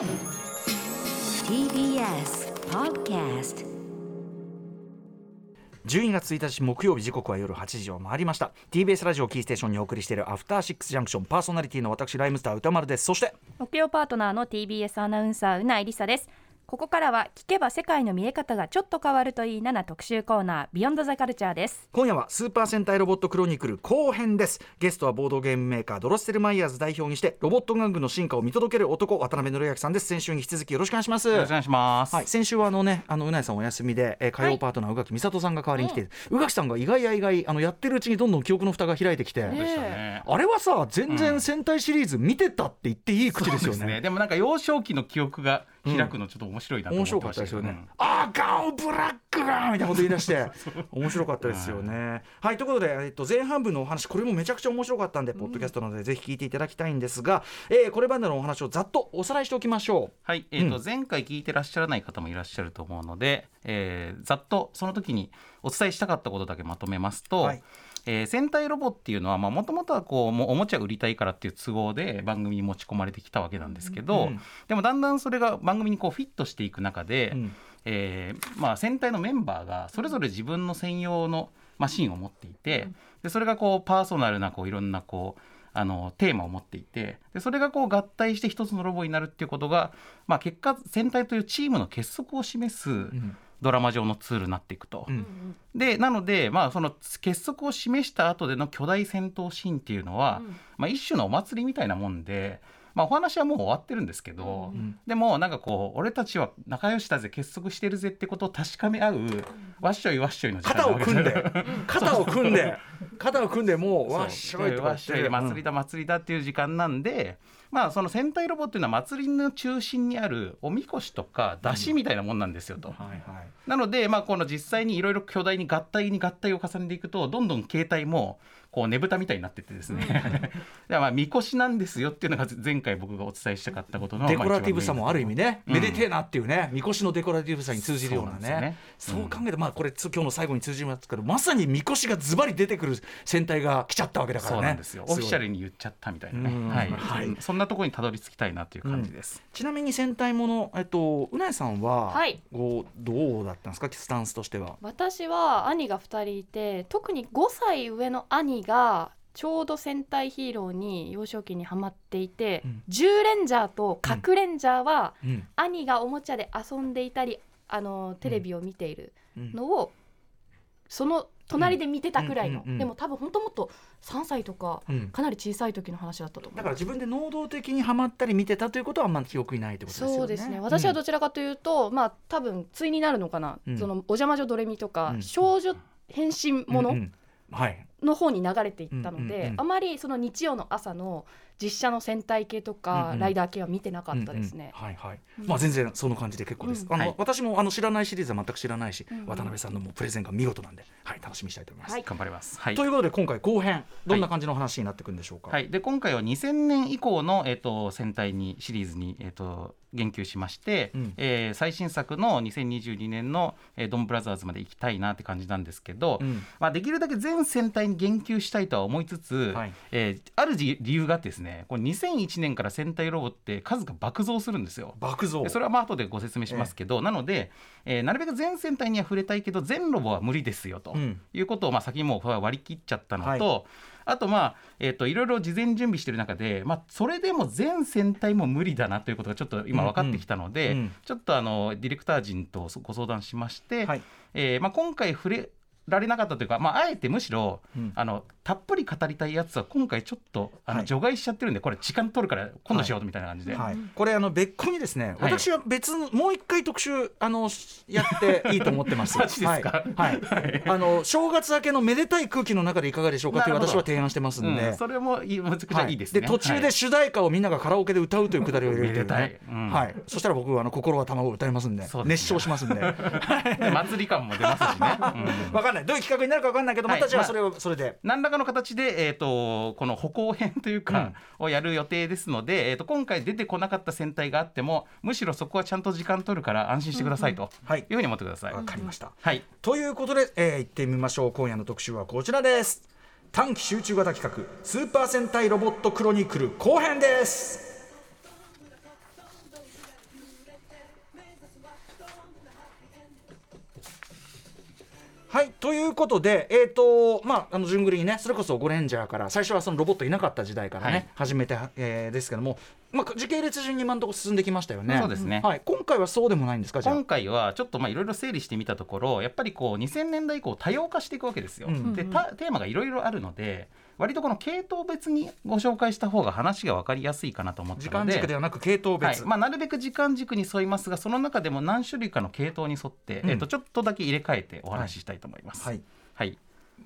TBS Podcast 12月1日木曜日時刻は夜8時を回りました。TBS ラジオキーステーションにお送りしているアフターシックスジャンクションパーソナリティの私ライムスター歌丸です。そして木曜パートナーの TBS アナウンサーうないりさですここからは聞けば世界の見え方がちょっと変わるといいなな特集コーナービヨンドザカルチャーです。今夜はスーパー戦隊ロボットクロニクル後編です。ゲストはボードゲームメーカードロッセルマイヤーズ代表にしてロボット玩具の進化を見届ける男渡辺則明さんです。先週に引き続きよろしくお願いします。よろしくお願いします。はい、先週はあのね、あのうないさんお休みで、えー、火曜パートナー宇垣美里さんが代わりに来て、宇垣さんが意外や意外、あのやってるうちにどんどん記憶の蓋が開いてきて。ね。あれはさ、全然戦隊シリーズ見てたって言っていい口ですよね。そうでもなんか幼少期の記憶が開くのちょっと面白いなと思面ってましたけど。白かったですよね。赤青ブラックがみたいなこと言い出して。面白かったですよね。はい。ということで、えっと、前半部のお話これもめちゃくちゃ面白かったんで、ポッドキャストなのでぜひ聞いていただきたいんですが、えーこれまでのお話をざっとおさらいしておきましょはい、えーとうん。前回聞いてらっしゃらない方もいらっしゃると思うので、えーざっとその時にお伝えしたかったことだけまとめますと、はいえー戦隊ロボっていうのはもともとはこうもうおもちゃ売りたいからっていう都合で番組に持ち込まれてきたわけなんですけど、うんでもだんだんそれが番組にこうフィットしていく中で、う。うん。えーまあ、戦隊のメンバーがそれぞれ自分の専用のマシンを持っていて、でそれがこうパーソナルなこういろんなこうあのテーマを持っていてでそれがこう合体して一つのロボになるっていうことが、まあ、結果戦隊というチームの結束を示すんドラマ上のツールになっていくと。うんでなので、まあ、その結束を示した後での巨大戦闘シーンっていうのは、まあ、一種のお祭りみたいなもんで、まあ、お話はもう終わってるんですけど、んでもなんかこう俺たちは仲良しだぜ結束してるぜってことを確かめ合う、わっしょいわっしょいの時間肩を組んで、肩を組んで、肩を組んで、もうわっしょいとかわっしょいで祭りだ。だ祭りだっていう時間なんで、まあその戦隊ロボっていうのは祭りの中心にあるおみこしとか出汁みたいなもんなんですよと。はいはい。なので、まあ、この実際にいろいろ巨大に合体に合体を重ねていくとどんどん形態もこうねぶたみたいになってってですね、だからまあみこしなんですよっていうのが前回僕がお伝えしたかったことのデコラティブさもある意味ね、うん。めでてえなっていうね、みこしのデコラティブさに通じるようなそうなんね、ね。そう考えて、まあ、これ、つ今日の最後に通じますけど、まさにみこしがズバリ出てくる戦隊が来ちゃったわけだからね。そうなんですよ。オフィシャルに言っちゃったみたいなね。うん。はい、はい。そんなところにたどり着きたいなという感じです、ちなみに戦隊もの、えっと、うなえさんは、はい。こうどうだったんですか、スタンスとしては。私は兄が2人いて特に5歳上の兄がちょうど戦隊ヒーローに幼少期にハマっていて、うん。10レンジャーと核レンジャーは、うん。兄がおもちゃで遊んでいたりあのテレビを見ているのを、その隣で見てたくらいの、うん。うん。うん。うん。でも多分本当もっと3歳とか、うん。かなり小さい時の話だったと思う。だから自分で能動的にはまったり見てたということはあんまり記憶にないってことですよね。そうですね。私はどちらかというと、まあ多分対になるのかな、うん。そのお邪魔女ドレミとか、うん。少女変身もの。の方に流れていったので、あまりその日曜の朝の実写の戦隊系とか、うんうん。ライダー系は見てなかったですね。うんうん。はいはい。うんまあ全然その感じで結構です。あの、うん。はい。私もあの知らないシリーズは全く知らないし、うん。うん渡辺さんのもうプレゼンが見事なんで、はい楽しみにしたいと思います。はい。頑張ります。はい。ということで今回後編どんな感じの話になっていくんでしょうか？はい、で今回は2000年以降の、えっと戦隊にシリーズに、えっと言及しまして、うん。えー最新作の2022年の、えードンブラザーズまで行きたいなって感じなんですけど、うん。まあ、できるだけ全戦隊に言及したいとは思いつつ、はい。えーある理理由があってですねこれ2001年から戦隊ロボって数が爆増するんですよ。爆増。で。それはまあ後でご説明しますけど、なので、えーなるべく全戦隊には触れたいけど全ロボは無理ですよとうん。いうことをまあ先にもう割り切っちゃったのと、はあとまあ、えー、といろいろ事前準備してる中で、まあ、それでも全戦隊も無理だなということがちょっと今分かってきたので、うんうん。ちょっとあのディレクター陣とご相談しまして、はい。えーまあ、今回触れられなかったというか、まあ、あえてむしろ、うん。あのたっぷり語りたいやつは今回ちょっとあの、はい。除外しちゃってるんでこれ時間取るから今度しようみたいな感じで、はい、これあの別個にですね、はい。私は別のもう一回特集あのやっていいと思ってます。はい、はい。あの正月明けのめでたい空気の中でいかがでしょうかという私は提案してますんで。うんそれもいいむちゃくちゃい。いですね。で途中はい。で主題歌をみんながカラオケで歌うというくだりを入れるというねめでたい。うん。はい、そしたら僕はあの心は卵を歌いますんで。ね。熱唱しますんで。で祭り感も出ますしね。うん。わかんないどういう企画になるかわかんないけど、はいまたじゃあそれをそれで。何らかの形で、えー、とこの歩行編というか、をやる予定ですので、えー、と今回出てこなかった戦隊があってもむしろそこはちゃんと時間取るから安心してくださいとはい。いうふうに思ってください。わかりました、はい。ということで、えー、行ってみましょう。今夜の特集はこちらです。短期集中型企画スーパー戦隊ロボットクロニクル後編ですはいということで、えーとまあ、あの順繰りにねそれこそゴレンジャーから最初はそのロボットいなかった時代からね、はい。始めて、えーですけども、まあ、時系列順に今のところ進んできましたよね。そうですね。はい、今回はそうでもないんですか？今回はちょっとまあいろいろ整理してみたところやっぱりこう2000年代以降多様化していくわけですよ。うん。でたテーマがいろいろあるので割とこの系統別にご紹介した方が話が分かりやすいかなと思った時ので間軸ではなく系統別、はい。まあ、なるべく時間軸に沿いますがその中でも何種類かの系統に沿って、うん。えっとちょっとだけ入れ替えてお話ししたいと思います。はい。はい。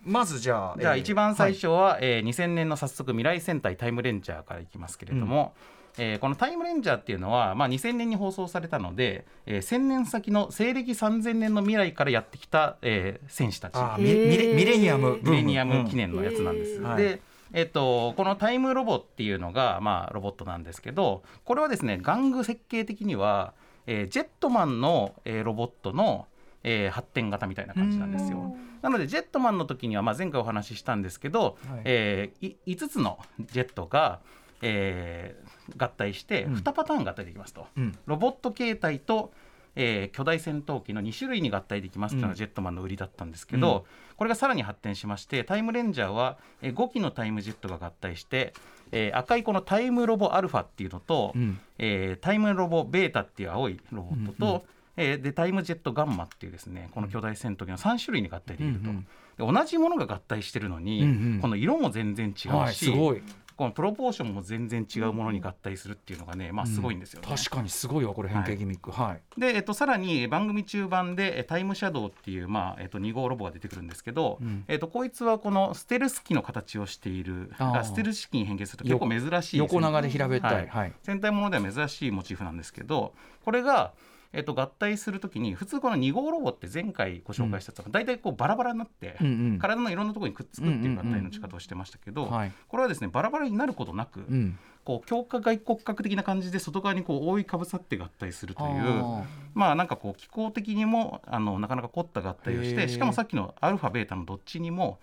まずじゃあじゃあえー一番最初は、えー2000年の早速未来戦隊タイムレンジャーからいきますけれども、えーこのタイムレンジャーっていうのは、まあ、2000年に放送されたので、えー1000年先の西暦3000年の未来からやってきた、えー戦士たち。ミレミレニアム。ミレニアム記念のやつなんです。うんはいでえっと、このタイムロボっていうのが、まあ、ロボットなんですけどこれはですね玩具設計的には、えージェットマンの、えーロボットの、えー発展型みたいな感じなんですよ。なのでジェットマンの時には、まあ、前回お話ししたんですけど、はい。えーい5つのジェットが、えー合体してうん。2パターン合体できますと。うん。ロボット形態と、えー巨大戦闘機の2種類に合体できますというのがジェットマンの売りだったんですけど、これがさらに発展しましてタイムレンジャーは、えー5機のタイムジェットが合体して、えー赤いこのタイムロボアルファっていうのと、うん。えータイムロボベータっていう青いロボットと、うんうんえーでタイムジェットガンマっていうですねこの巨大戦闘機の3種類に合体できると、うんうん。で同じものが合体してるのに、うんうん。この色も全然違うし、はい、すごいこのプロポーションも全然違うものに合体するっていうのがね、まあ、すごいんですよね。確かにすごいわこれ変形ギミック。はい、で、えっと、さらに番組中盤でえタイムシャドウっていう、まあえっと、2号ロボが出てくるんですけど、うん。えっと、こいつはこのステルス機の形をしているあステルス機に変形すると結構珍しい横長で平べったい、はい。はい。戦隊ものでは珍しいモチーフなんですけどこれが、えっと、合体するときに普通この2号ロボって前回ご紹介したやつは大体こうバラバラになって、うんうん。体のいろんなところにくっつくっていう合体の仕方をしてましたけど、はい。これはですねバラバラになることなく、うん、こう強化外骨格的な感じで外側にこう覆いかぶさって合体するというあまあなんかこう機構的にもあのなかなか凝った合体をしてしかもさっきのアルファベータのどっちにも、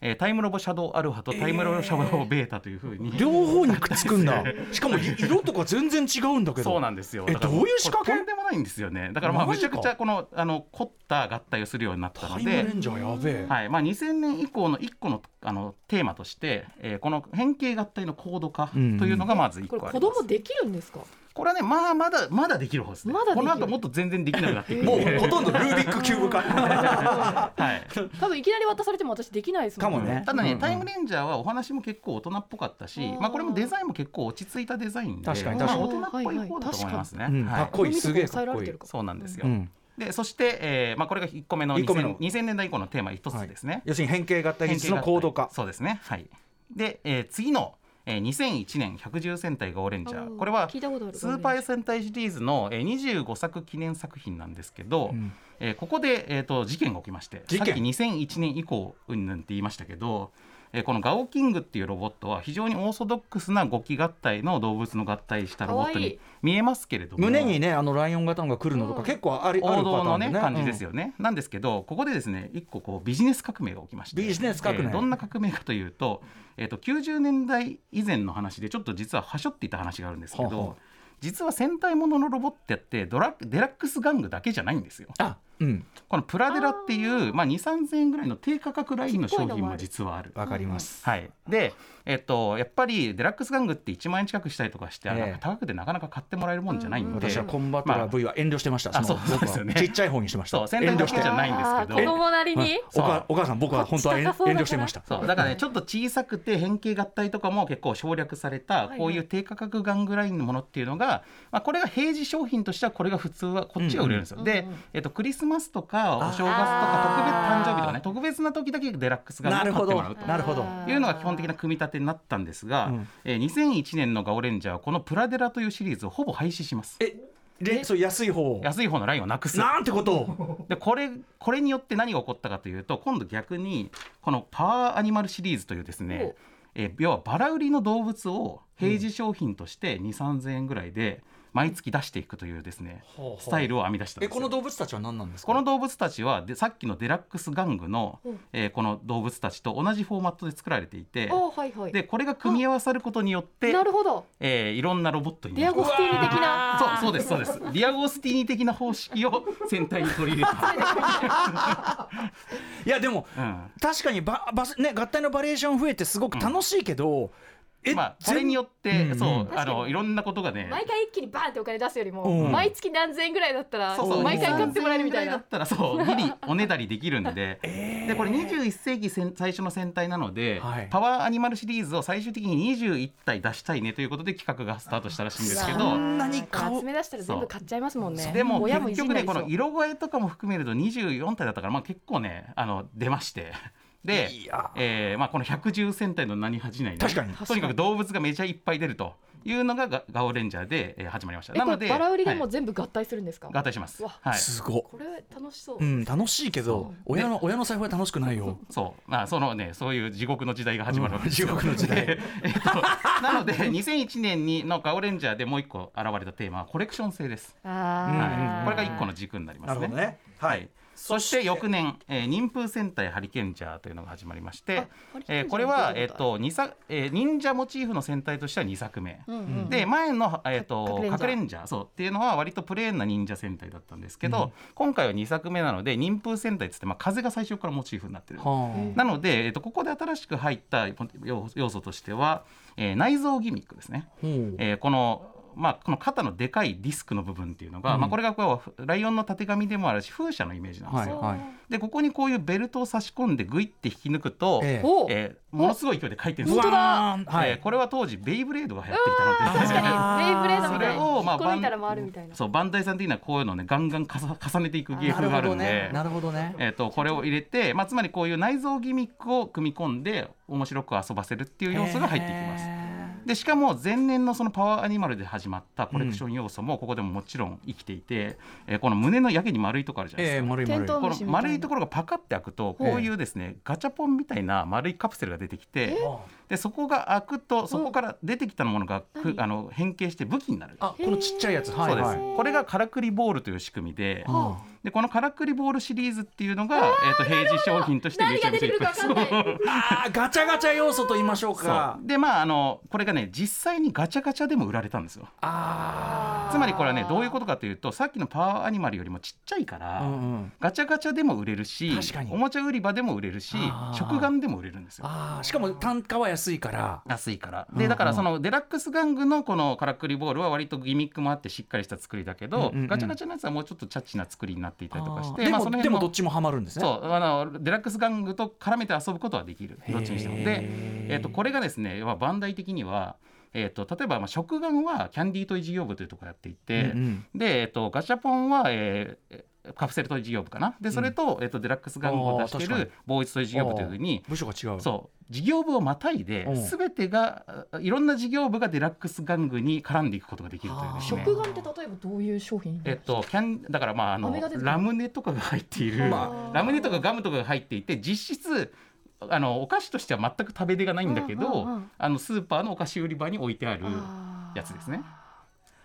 えータイムロボシャドウアルファとタイムロボシャドウベータというふうに、両方にくっつくんだ。しかもい色とか全然違うんだけど。そうなんですよ。えどういう仕掛け？でもないんですよね。だからまあマジか。むちゃくちゃこのあの凝った合体をするようになったのタイムレでンジャーやべえ、はい。まあ、2000年以降の1個のあのテーマとして、えーこの変形合体の高度化というのがまず1これ個あります、子供できるんですか？これはねまあまだまだできる方ですね。まだできる。この後もっと全然できなくなっていくんもでうほとんどルービックキューブ化。はい。多分いきなり渡されても私できないですもんかもね。ただね、うんうん。タイムレンジャーはお話も結構大人っぽかったしまあ、これもデザインも結構落ち着いたデザインで確かに確かに。まあ大人っぽい方だと思いますね、かっこいい。すげえからっこいい。れてるかそうなんですよ、うん。でそして、えーまあ、これが1個目の一個目の。2000, 2000年代以降のテーマ1つですね、要するに変形合体技術の高度化。そうですね。はい。で、えー次の、えー、2001年110戦隊ゴーレンジャー。これはスーパー戦隊シリーズの、えー、25作記念作品なんですけど、うん。えーここで、えー、と事件が起きましてさっき2001年以降うんぬんって言いましたけど、えーこのガオキングっていうロボットは非常にオーソドックスな5機合体の動物の合体したロボットに見えますけれども。胸にねあのライオン型のが来るのとかうん。結構ありあるパタ王道のねーンでね。感じですよ、よね、なんですけどここでですね一個こうビジネス革命が起きまして。ビジネス革命。えーどんな革命かというと,、えー、と90年代以前の話でちょっと実ははしょっていた話があるんですけど、はあはあ実は戦隊もののロボってやってドラデラックス玩具だけじゃないんですよ。うんあうん。このプラデラっていうまあ、2 3 0 0円ぐらいの低価格ラインの商品も実はある。わかります、はい、で、えっと、やっぱりデラックス玩具って1万円近くしたりとかして、ええ。高くてなかなか買ってもらえるもんじゃないんで、私はコンバトラー V は遠慮してました、まあそのあそうですよね。ちっちゃい方にしてました。そう戦隊遠慮して。だけじゃないんですけど。子供なりに？はいおかお母さん僕は本当は 遠慮してました。そう。だからねちょっと小さくて変形合体とかも結構省略されたはいこういう低価格玩具ラインのものっていうのが、まあ、これが平時商品としてはこれが普通はこっちが売れるんですよ。でうんうんうん、えっと、クリスマスとかお正月とか特別誕生日とかね特別な時だけデラックス玩具を買ってもらうと。なるほど。いうのが基本的な組み立てになったんですが、うん。えー2001年のガオレンジャーはこのプラデラというシリーズをほぼ廃止します。えでそう安い方安い方のラインをなくす。なんてこと。でこれこれによって何が起こったかというと今度逆にこのパワーアニマルシリーズというですね、えー要はバラ売りの動物を平時商品として2 3 0 0円ぐらいで、毎月出していくというですねほうほう。スタイルを編み出したんですよ。えこの動物たちは何なんですか？この動物たちはでさっきのデラックス玩具の、えーこの動物たちと同じフォーマットで作られていておはいはい。でこれが組み合わさることによってなるほど。えーいろんなロボットにディアゴスティーニ的な。そうそうですそうです。ディアゴスティーニ的な方式を 戦隊に取り入れた、いやでもうん。確かにばばね合体のバリエーション増えてすごく楽しいけど、えまあ、これによって、全うんそうあのいろんなことがね。毎回一気にバーンってお金出すよりも、うん。毎月何千円ぐらいだったらそうそう。毎回買ってもらえるみたい3000円ぐらだなったらそう ギリおねだりできるんで、でこれ21世紀戦最初の戦隊なので、はい。パワーアニマルシリーズを最終的に21体出したいねということで企画がスタートしたらしいんですけどそんなに顔集め出したら全部買っちゃいますもんね。でも親もい結局ねこの色声とかも含めると24体だったから、まあ、結構ねあの出まして。でえーまあ、この110戦隊の何恥じないね。確かに。とにかく動物がめちゃいっぱい出るというのがガガオレンジャーで、えー始まりました。えこれバラ売りでもはい。全部合体するんですか、合体します。はい。すご。これ楽しそう、うん楽しいけど親の親の財布は楽しくないよ。そう、まあ、そのね、そういう地獄の時代が始まるわけです。よ。うん地獄の時代。で えっと、なので、2001年にのガオレンジャーでもう一個現れたテーマはコレクション性です。あー。はい、これが一個の軸になりますね。ね。はい。そして翌年、えー、忍風戦隊ハリケンジャーというのが始まりましてえーこれは、えっ、見たこと作、えー、忍者モチーフの戦隊としては2作目。うんうんで前の、えー、とか隠れんじゃ。そうっていうのは割とプレーンな忍者戦隊だったんですけど、今回は2作目なので忍風戦隊っつって、まあ、風が最初からモチーフになってる。はなので、えっと、ここで新しく入った要要素としては、えー内臓ギミックですね。う。えーこのまあ、この肩のでかいディスクの部分っていうのが、うん。まあ、これがこうライオンのたてがみでもあるし風車のイメージなんですよ。はいでここにこういうベルトを差し込んでグイって引き抜くと、ええーものすごい勢いで回転する。本当だ。はい。えーこれは当時ベイブレードが流行っていたので。確かに。ベイブレードまあに引っこ抜いたら回るみたいな。そうバンダイさん的にはこういうのをねガンガンかさ重ねていく芸風があるんで。なるほどね。えー、とこれを入れて、まあ、つまりこういう内臓ギミックを組み込んで面白く遊ばせるっていう要素が入っていきます。でしかも前年のそのパワーアニマルで始まったコレクション要素もここでももちろん生きていて、えーこの胸のやけに丸いところあるじゃないですか。ええ丸い丸いこの丸いところがパカって開くとこういうですねガチャポンみたいな丸いカプセルが出てきてでそこが開くとそこから出てきたものがくあの変形して武器になる。あこのちっちゃいやつ。はいそうです、はいこれがカラクリボールという仕組みではでこのカラクリボールシリーズっていうのが、えー、と平時商品としてめちゃめちゃいっぱ ガチャガチャ要素と言いましょうそかう。でまああのこれがね実際にガチャガチャでも売られたんですよ。あつまりこれはねどういうことかというとさっきのパワーアニマルよりもちっちゃいから、あうんうん。ガチャガチャでも売れるし確かに。おもちゃ売り場でも売れるし食玩でも売れるんですよ。しかも単価は安いから。安いから。うんうん。でだからそのデラックス玩具のこのカラクリボールは割とギミックもあってしっかりした作りだけど、うんうんうん。ガチャガチャのやつはもうちょっとチャッチな作りになっていたりとかしあー。でもてまあでもどっちもハマるんですね。そうあのデラックス玩具と絡めて遊ぶことはできるどっちにしてもで、えー、とこれがですね、まあ、バンダイ的には、えー、と例えばまあ食玩はキャンディートイ事業部というところをやっていて、うんうん。で、えー、とガチャポンは、えーカプセルトイ事業部かな。でそれと,、えー、とデラックス玩具を出してるボーイズトイ事業部というふうに部署が違うそう。事業部をまたいでうん。全てがあいろんな事業部がデラックス玩具に絡んでいくことができるというですね食玩って例えばどういう商品えっと、キャンだからまああのラムネとかが入っている、まラムネとかガムとかが入っていて実質あのお菓子としては全く食べ出がないんだけど、あのスーパーのお菓子売り場に置いてあるやつですね。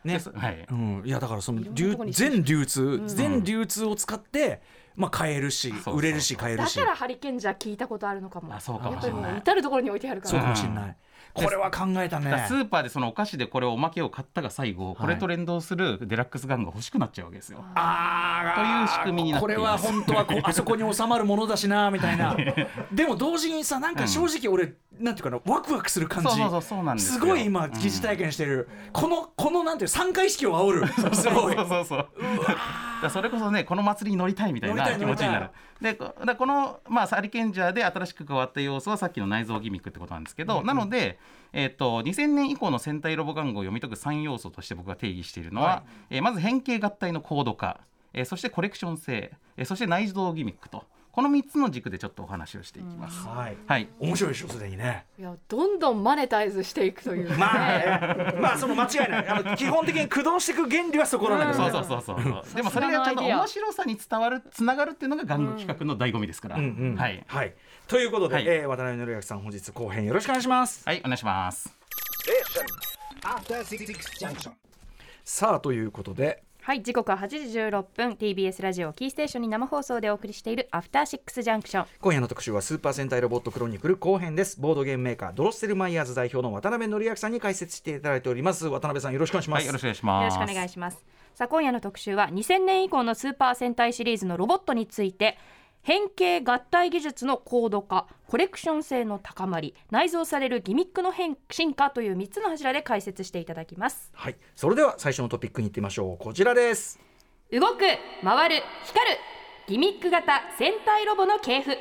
ね。はい。うん、いやだからその流全流通、ん。全流通を使って、まあ、買えるし売れるし買えるし。だからハリケンジャー聞いたことあるのかも。あそうかやっぱりもしれない至る所に置いてあるかそうらかもしれない、これは考えたね。スーパーでそのお菓子でこれおまけを買ったが最後、これと連動するデラックス玩具が欲しくなっちゃうわけですよ。あという仕組みになってこれは本当はこう あそこに収まるものだしなみたいな。でも同時にさなんか正直俺、なんていうかなワクワクする感じ。そうそうそうそうなんですごい今疑似体験してる、このこのなんていう三回意識を煽る。そうそうそうだからそれこそねこの祭りに乗りたいみたいない気持ちになる。乗でこの、まあ、サリケンジャーで新しく加わった要素はさっきの内臓ギミックってことなんですけど、なので、えっと2000年以降の戦隊ロボ玩具を読み解く3要素として僕が定義しているのは、はい。えーまず変形合体の高度化、えーそしてコレクション性、えーそして内臓ギミックとこの3つの軸でちょっとお話をしていきます。はい。はい。面白いでしょすでにね。いやどんどんマネタイズしていくというまあね、まあその間違いない。あの基本的に駆動していく原理はそこなんだけどね、そうそうそうそう。でもそれがちゃんと面白さに伝わるつながるっていうのが玩具企画の醍醐味ですから、うん。うんはい、はい、ということで、はい。えー渡辺則明さん本日後編よろしくお願いします。はい、お願いします。After Six Junction. さあということではい時刻は8時16分。TBS ラジオキーステーションに生放送でお送りしているアフターシックスジャンクション今夜の特集はスーパー戦隊ロボットクロニクル後編ですボードゲームメーカードロッセルマイヤーズ代表の渡辺則明さんに解説していただいております。渡辺さんよろしくお願いします、はい、よろしくお願いします。よろしくお願いします。さあ今夜の特集は2000年以降のスーパー戦隊シリーズのロボットについて変形合体技術の高度化コレクション性の高まり内蔵されるギミックの変進化という3つの柱で解説していただきます。はい。それでは最初のトピックに行ってみましょう。こちらです。動く回る光るギミック型戦隊ロボの系譜。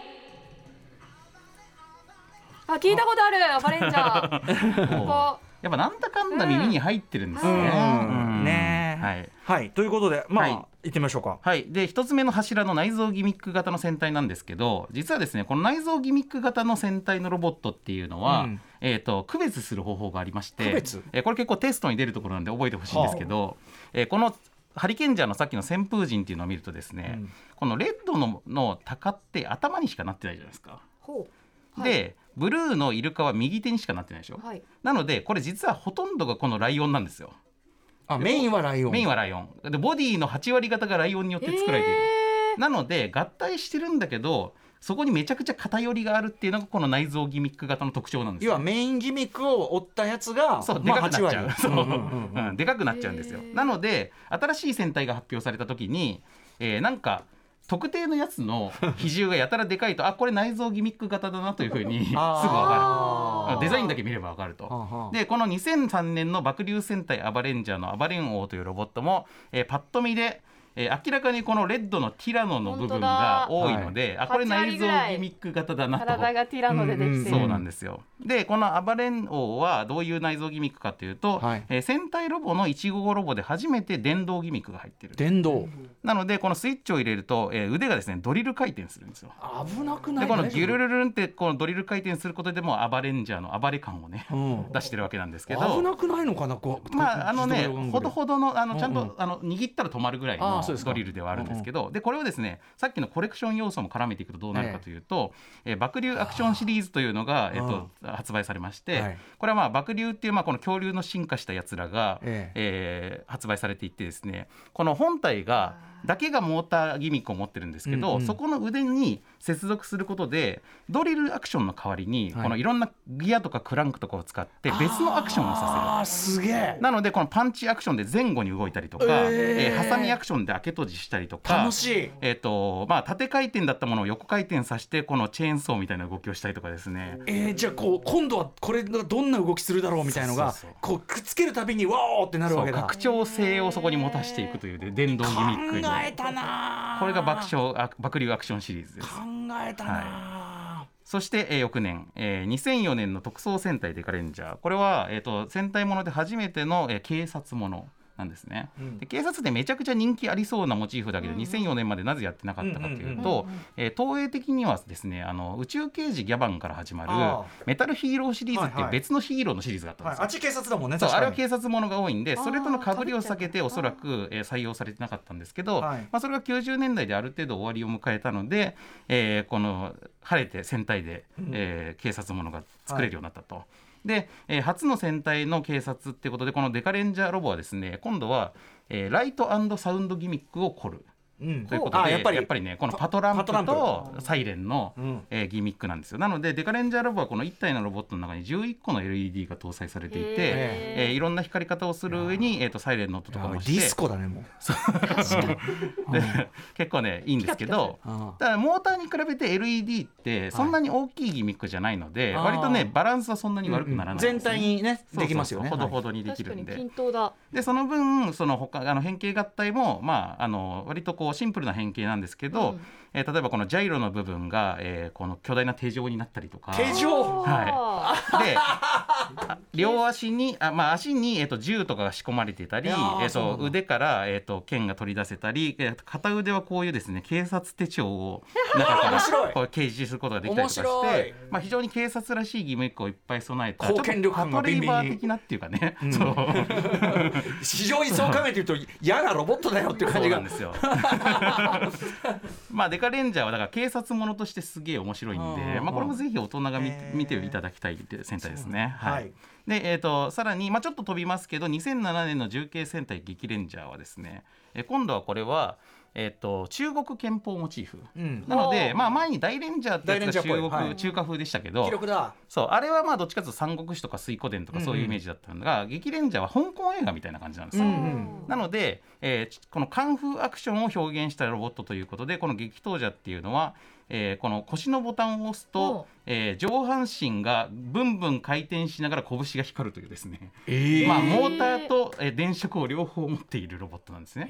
あ聞いたことあるアバレンジャー。ここやっぱなんだかんだ耳に入ってるんですね。ね。はい。はい。ということでまあ、はい。行ってみましょうか。はい、で一つ目の柱の内蔵ギミック型の戦隊なんですけど実はですねこの内蔵ギミック型の戦隊のロボットっていうのは、うん。えー、と区別する方法がありまして区別？えーこれ結構テストに出るところなんで覚えてほしいんですけど、えーこのハリケンジャーのさっきの旋風陣っていうのを見るとですね、うん。このレッドのの鷹って頭にしかなってないじゃないですか。ほう。でブルーのイルカは右手にしかなってないでしょ？はい。なのでこれ実はほとんどがこのライオンなんですよ。あメインはライオン。メインはライオン。でボディの8割方がライオンによって作られている、なので合体してるんだけどそこにめちゃくちゃ偏りがあるっていうのがこの内蔵ギミック型の特徴なんですよ。要はメインギミックを追ったやつがそうでまあかくなっちゃう、8割。そう。うん。でかくなっちゃうんですよ。へー。なので新しい戦隊が発表された時に、えーなんか特定のやつの 比重がやたらでかいとあこれ内蔵ギミック型だなというふうに すぐ分かる。デザインだけ見れば分かると。でこの2003年の爆竜戦隊アバレンジャーのアバレン王というロボットも、えーパッと見で、えー明らかにこのレッドのティラノの部分が多いので、あこれ8内割ぐらい。蔵ギミック型だなと。体がティラノでできて。る、そうなんですよ。でこのアバレン王はどういう内蔵ギミックかというと、はい。えー戦隊ロボの1号ロボで初めて電動ギミックが入ってる。電動。なのでこのスイッチを入れると、えー腕がですねドリル回転するんですよ。危なくない？でこのギュルルルンってこのドリル回転することでもうアバレンジャーの暴れ感をねうん。出してるわけなんですけ危どなくないのかな？こうまああのねほどほどのあのちゃんうんうん。とあの握ったら止まるぐらいのあーそうですか。ドリルではあるんですけどでこれをですねさっきのコレクション要素も絡めていくとどうなるかというとえー爆竜アクションシリーズというのがえっと発売されましてはい。これはまあ爆竜っていうまあこの恐竜の進化したやつらがええ。ー発売されていってですねこの本体がだけがモーターギミックを持ってるんですけど、うんうん。そこの腕に接続することでドリルアクションの代わりに、はい。このいろんなギアとかクランクとかを使って別のアクションをさあーすげえ。せる。なのでこのパンチアクションで前後に動いたりとか、えー。えーハサミアクションで開け閉じしたりとか楽しい。えーとまあ、縦回転だったものを横回転させてこのチェーンソーみたいな動きをしたりとかですね、えー、じゃあこう今度はこれがどんな動きするだろうみたいのがこうくっつけるたびにわーってなるわけだ。拡張性をそこに持たせていくというで電動ギミックに。考えたなーこれが爆笑あ爆竜アクションシリーズです。考えたなそして、えー翌年、えー2004年の特捜戦隊デカレンジャー。これは、えー、と戦隊もので初めての、えー警察ものなんですね、うん。で警察ってめちゃくちゃ人気ありそうなモチーフだけど、2004年までなぜやってなかったかというと、えー東映的にはですねあの宇宙刑事ギャバンから始まるあメタルヒーローシリーズってはいはいいう別のヒーローのシリーズがあったんですよ。はい、あっち警察だもんねそうあれは警察ものが多いんでそれとのあー被りを避けておそらく、えー採用されてなかったんですけど、はい。まあ、それが90年代である程度終わりを迎えたので、えーこの晴れて戦隊で、えー警察ものが作れるようになったと。で、えー初の戦隊の警察ってことでこのデカレンジャーロボはですね今度は、えーライトサウンドギミックを凝る。ということであやっぱりねこのパトランプとサイレンの、うん。えーギミックなんですよ。なのでデカレンジャーロボはこの1体のロボットの中に11個の LED が搭載されていて、へえーいろんな光り方をする上に、えー、とサイレンの音とかもして。ディスコだねもう。で結構ねいいんですけどあただモーターに比べて LED ってそんなに大きいギミックじゃないので、はい割とねバランスはそんなに悪くならない全体にねできますよね。ほどほどどにでき確かにるんで、均等だ。でその分その他あの変形合体もまああの割とこうシンプルな変形なんですけど、えー例えばこのジャイロの部分が、えーこの巨大な手状になったりとか。手錠？はであ両足にあ、まあ、足に、えー、と銃とかが仕込まれていたり、えー、と腕から、えー、と剣が取り出せたり、えー片腕はこういうですね警察手帳を中か 面白い。らこう掲示することができたりとかして、まあ、非常に警察らしいギミックをいっぱい備えた。貢献力感がビンビンに。バー的なっていうかね、そう。非常にそう考えて言うと嫌なロボットだよっていう感じが。そうなんですよ。まあデカレンジャーはだから警察ものとしてすげえ面白いんで、うんまあこれもぜひ大人が見,、見ていただきたい戦隊ですね。はい。で、えー、とさらに、まあ、ちょっと飛びますけど2007年の重慶戦隊激レンジャーはですね、えー今度はこれは、えー、と中国憲法モチーフ。うん。なので、まあ、前に大レンジャーってやつが中国、はい。中華風でしたけど。記録だ。そうあれはまあどっちかというと三国志とか水滸伝とかそういうイメージだったのが、激レンジャーは香港映画みたいな感じなんですよ。うんうん。なので、えーこのカンフーアクションを表現したロボットということでこの激闘者っていうのは、えーこの腰のボタンを押すと、えー上半身がブンブン回転しながら拳が光るというですね、えまあ、モーターと、えー電飾を両方持っているロボットなんですね。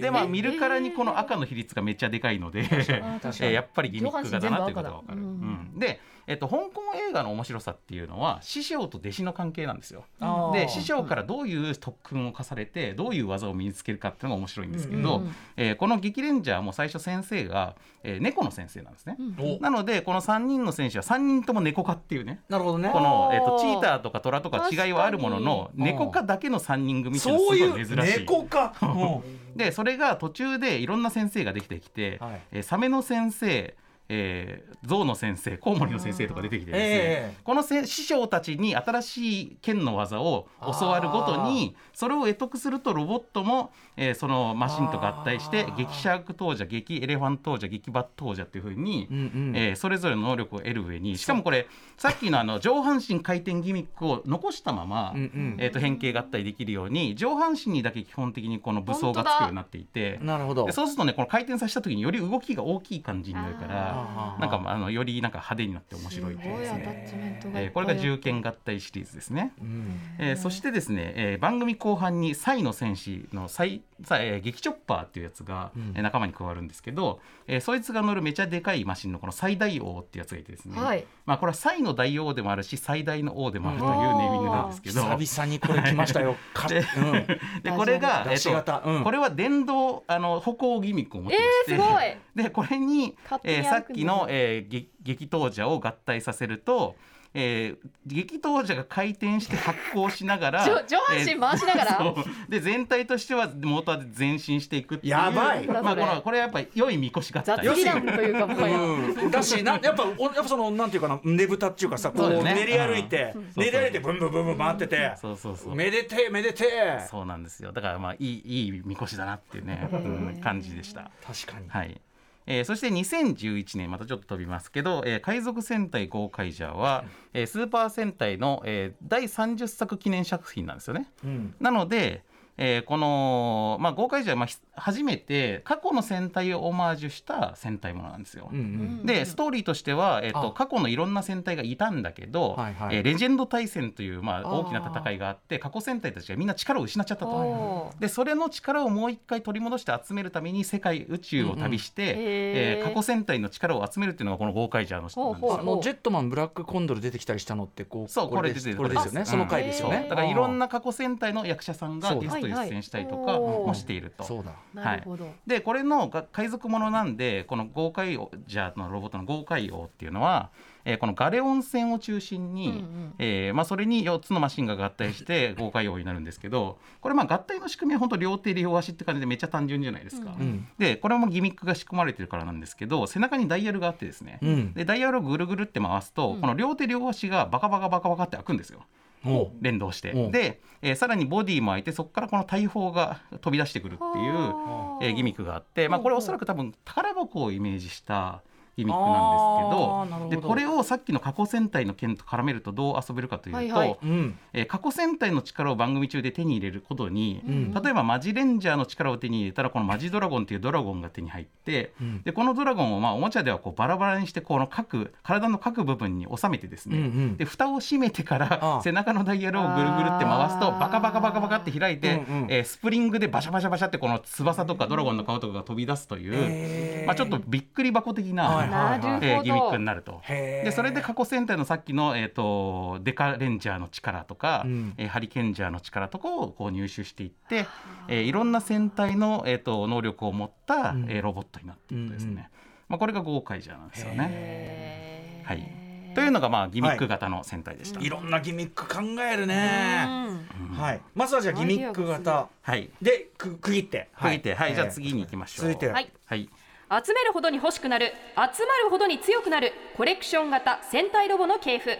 でまあ見るからにこの赤の比率がめっちゃでかいので、えー やっぱりギミック画だなということが分かる。上半身全部赤だうん。で、えっと香港映画の面白さっていうのは師匠と弟子の関係なんですよ。で師匠からどういう特訓を課されてどういう技を身につけるかっていうのが面白いんですけど、うんうんえーこの激レンジャーも最初先生が、えー猫の先生なんですね。お。なのでこの3人の選手は3人とも猫科っていうね。なるほどね。この、えー、とチーターとかトラとか違いはあるものの猫科だけの3人組っていうのはすいうごい珍しい。猫か でそれが途中でいろんな先生ができてきて、はい。えーサメの先生えー、象の先生コウモリの先生とか出てきてですね、ええこのせ師匠たちに新しい剣の技を教わるごとにそれを得得するとロボットも、えーそのマシンと合体して激シャーク闘者激エレファント闘者激バット闘者っていうふうに、うんうん。えーそれぞれの能力を得る上にしかもこれさっきのあの上半身回転ギミックを残したまま、うんうん。えー、と変形合体できるように上半身にだけ基本的にこの武装がつくようになっていて。なるほど。でそうするとねこの回転させた時により動きが大きい感じになるからなんかあのよりなんか派手になって面白いすごいアタですね。えーこれが重剣合体シリーズですね。うん。えーそしてですね、えー番組後半にサイの戦士のサイサイ、えー激チョッパーっていうやつが、う仲間に加わるんですけど、えーそいつが乗るめちゃでかいマシンのこの最大王っていうやつがいてですね、はい。まあこれはサイの大王でもあるし最大の王でもあるというネーミングなんですけど。久々にこれ来ましたよ。かでうん。でこれが、出し型うん。これは電動あの歩行ギミックを持ってまして、えーすごい。でこれにえーさっきの、えー、激激闘者を合体させると、えー、激闘者が回転して発光しながら 上上半身回しながら？えーで全体としてはモーターで前進していくっていうやばい。まあ、このこれはやっぱり良いみこし合雑体技団というかも うん。だしなやっぱおやっぱそのなんていうかなねぶたっていうかさこうね。練り歩いてうん。練り歩いてブンブンブンブン回っててそうそうそうめでてえめでてえ。そうなんですよ。だからまあいいいいみこしだなっていうね、うん感じでした。確かに。はいえーそして2011年またちょっと飛びますけど、えー海賊戦隊ゴーカイジャーは、えースーパー戦隊の、えー第30作記念作品なんですよね。うんなので、えーこの、まあ、ゴーカイジャーは、まあ、ひ初めて過去の戦隊をオマージュした戦隊ものなんですよ。うんうん。でストーリーとしては、えっとあ。過去のいろんな戦隊がいたんだけど、はいはい。えーレジェンド大戦という、まあ、大きな戦いがあって過去戦隊たちがみんな力を失っちゃったと。でそれの力をもう一回取り戻して集めるために世界宇宙を旅して、うん。うんえー。過去戦隊の力を集めるっていうのがこのゴーカイジャーのほうほうあのジェットマンブラックコンドル出てきたりしたのってこうそうこれですよ。ねその回ですよねだからいろんな過去戦隊の役者さんがゲストに出演したりとかはいはいもしていると。そうだ。なるほど、でこれのが海賊ものなんでこの豪快王ジャーのロボットの豪快王っていうのは、えーこのガレオン戦を中心に、うんうん。えーまあ、それに4つのマシンが合体して豪快王になるんですけどこれまあ合体の仕組みは本当両手両足って感じでめっちゃ単純じゃないですか。うん。うん。でこれもギミックが仕込まれてるからなんですけど背中にダイヤルがあってですね、うん。でダイヤルをぐるぐるって回すと、うん。この両手両足がバカバカバカバカって開くんですよ。お連動して、う。んで、えーさらにボディも開いてそこからこの大砲が飛び出してくるっていう、はあえーギミックがあって、まあ、これおそらく多分宝箱をイメージしたギミックなんですけどど。でこれをさっきの過去戦隊の剣と絡めるとどう遊べるかというと、はいはい。うん。えー過去戦隊の力を番組中で手に入れることに、ん。例えばマジレンジャーの力を手に入れたらこのマジドラゴンっていうドラゴンが手に入って、うん。でこのドラゴンをまあおもちゃではこうバラバラにしてこの各体の各部分に収めてですね、うんうん。で蓋を閉めてから背中のダイヤルをぐるぐるって回すとバカバカバカバカって開いて、うんうんえースプリングでバシャバシャバシャってこの翼とかドラゴンの顔とかが飛び出すという、へー。まあ、ちょっとびっくり箱的な、はいはい。なるほど、えーギミックになると。でそれで過去戦隊のさっきの、えー、とデカレンジャーの力とか、うん。えーハリケンジャーの力とかをこう入手していって、えーいろんな戦隊の、えー、と能力を持った、うん。えーロボットになっていくとですね、うんうんまあ、これがゴーカイジャーなんですよね。はい。というのが、まあ、ギミック型の戦隊でした。いろんなギミック考えるうねん。はい。まずはじゃあギミック型。はい。でく区切って。続いて、はい。じゃあえー次に行きましょう。続いてはい。はい集めるほどに欲しくなる集まるほどに強くなるコレクション型戦隊ロボの系譜。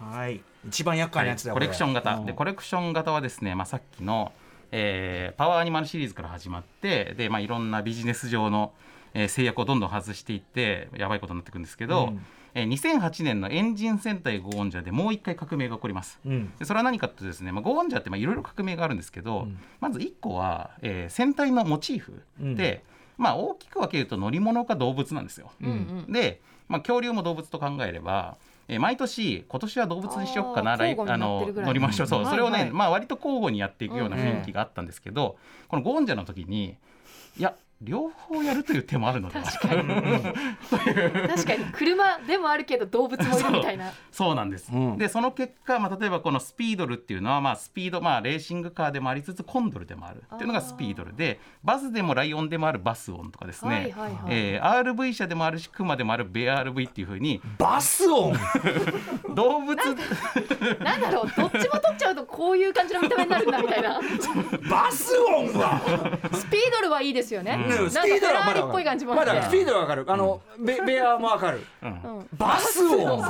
はい。一番厄介なやつだよ、コレクション型。でコレクション型はですね、まあ、さっきの、えーパワーアニマルシリーズから始まってで、まあ、いろんなビジネス上の、えー制約をどんどん外していってやばいことになっていくんですけど、うん。えー2008年のエンジン戦隊ゴーンジャーでもう一回革命が起こります。うん。でそれは何かというとですね、まあ、ゴーンジャーってまあいろいろ革命があるんですけど、うん。まず1個は、えー戦隊のモチーフで、まあ、大きく分けると乗り物か動物なんですよ。うんうん。で、まあ、恐竜も動物と考えれば、えー毎年今年は動物にしようかな来あの乗りましょう。そう、うんそれをね、はいはいまあ、割と交互にやっていくようなうん雰囲気があったんですけど、このゴーンジャーの時にいや両方やるという手もあるのでは。確かに。確かに。車でもあるけど動物もいるみたいな。そうなんです、うん。でその結果、まあ、例えばこのスピードルっていうのは、まあ、スピード、まあ、レーシングカーでもありつつコンドルでもある。っていうのがスピードルでバスでもライオンでもあるバスオンとかですね、はいはいはい。えー RV 車でもあるしクマでもあるベア RV っていうふうに。バス音？動物。なんだろう。どっちも取っちゃうとこういう感じの見た目になるんだみたいな。バス音は？スピードルはいいですよね、ねスピードルはまだフェラーリっぽい感じもあって、まだスピードルはわかる。あの、ベ ベアもわかる。うん。バス音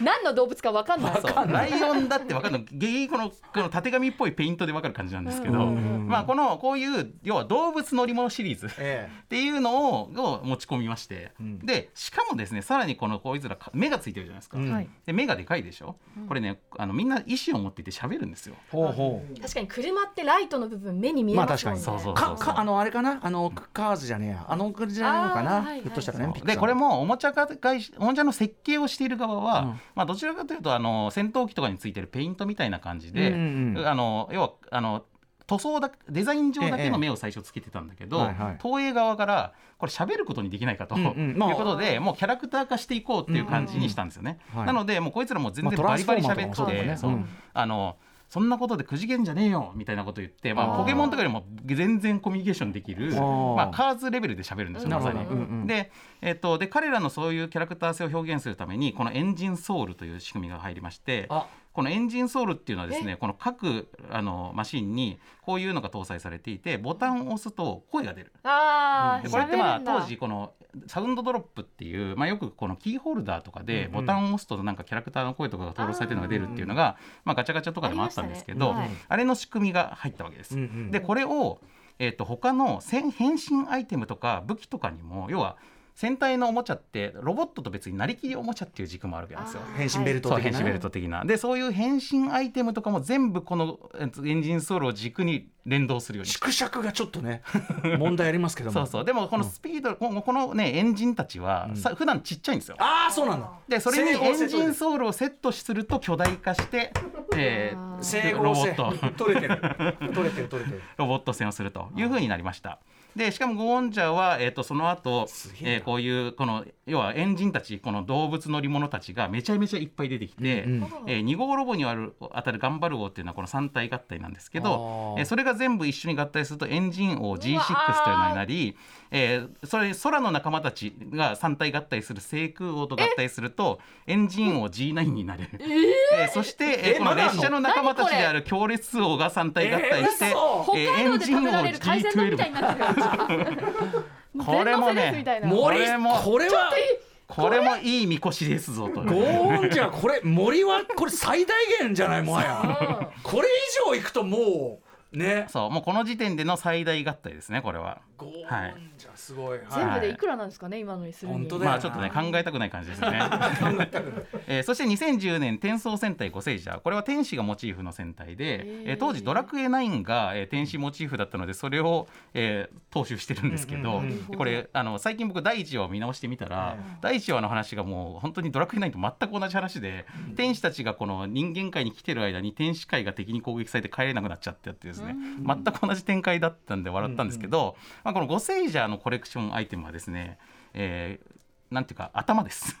何の動物か分かんない。そう。ライオンだって分かる。のゲイこのこのたてがみっぽいペイントで分かる感じなんですけど、うん。まあ、このこういう要は動物乗り物シリーズ。えっていうのをを持ち込みまして、うん。でしかもですねさらにこのこいつらか目がついてるじゃないですか、で目がでかいでしょ、これねあのみんな意思を持っていて喋るんですよ。えほうほう。確かに車ってライトの部分目に見えますもんね、まあ確かに。そうそうかかあのあれかな？あのカーズじゃねえや。あのじゃないのかな、ひょっとしたらねピクサーでこれもおもちゃ会社おもちゃの設計をしている側は、うんまあ、どちらかというとあの戦闘機とかについてるペイントみたいな感じで、うんうんうん。あの要はあの塗装だデザイン上だけの目を最初つけてたんだけど、ええ。はいはい。東映側からこれ喋ることにできないかと、うんうん。まあいうことでもうキャラクター化していこうっていう感じにしたんですよね。はい。なのでもうこいつらも全然まあバリバリ喋って、そうねうんあのそんなことでくじけんじゃねえよみたいなこと言って、まあ、ポケモンとかよりも全然コミュニケーションできるまあ、カーズレベルで喋るんですよまさに。どうんうん。で,、えっとで彼らのそういうキャラクター性を表現するためにこのエンジンソウルという仕組みが入りましてあこのエンジンソウルっていうのはですねこの各あのマシンにこういうのが搭載されていてボタンを押すと声が出る。ああ、でこれってまあ当時このサウンドドロップっていう、まあ、よくこのキーホルダーとかでボタンを押すとなんかキャラクターの声とかが登録されてるのが出るっていうのがまあ、ガチャガチャとかでもあったんですけどあ,、ありましたね。れの仕組みが入ったわけです。うんうんでこれを、えー、と他の戦変身アイテムとか武器とかにも要は戦隊のおもちゃってロボットと別になりきりおもちゃっていう軸もあるわけなんですよ。変身ベルト的な、そう変身ベルト的な。でそういう変身アイテムとかも全部このえっとエンジンソールを軸に連動するように。縮尺がちょっとね 問題ありますけども。そうそう。でもこのスピード、このこのねエンジンたちは、うん。さ普段ちっちゃいんですよ。ああそうなんだ。でそれにエンジンソールをセットすると巨大化して、えーロボット。取れてる。取れてる取れてる。ロボット戦をするというふうになりました。でしかもゴーンジャーは、えー、とその後えーこういうこの要はエンジンたちこの動物乗り物たちがめちゃめちゃいっぱい出てきて、うんうん。えー2号ロボにある当たる頑張る王っていうのはこの3体合体なんですけどえーそれが全部一緒に合体するとエンジン王 G6 というのになり、えーそれ空の仲間たちが3体合体する聖空王と合体するとエンジン王 G9 になれる。えーそして、えーこの列車の仲間たちである強烈王が3体合体して、えー嘘。えー北海道で食べられる海鮮丼みたいに12なってる。これもねこれもこれは？これもいいみこしですぞと。ゴーンじゃこれ森はこれ最大限じゃないもはや。これ以上いくともうね。そうもうこの時点での最大合体ですねこれは。ゴーはい。ンじゃすごい、はい。全部でいくらなんですかね今のにするに。本当だよまあちょっとね考えたくない感じですね。えーそして2010年転送戦隊ゴセイジャーこれは天使がモチーフの戦隊で、えー当時ドラクエ9が、えー天使モチーフだったのでそれを、えー踏襲してるんですけど、うんうんうんでこれあの最近僕第1話を見直してみたら、第1話の話がもう本当にドラクエ9と全く同じ話で、天使たちがこの人間界に来てる間に天使界が敵に攻撃されて帰れなくなっちゃってってですね、全く同じ展開だったんで笑ったんですけど、まあ、このゴセイジャーのコレクションアイテムはですね、えーなんていうか頭です。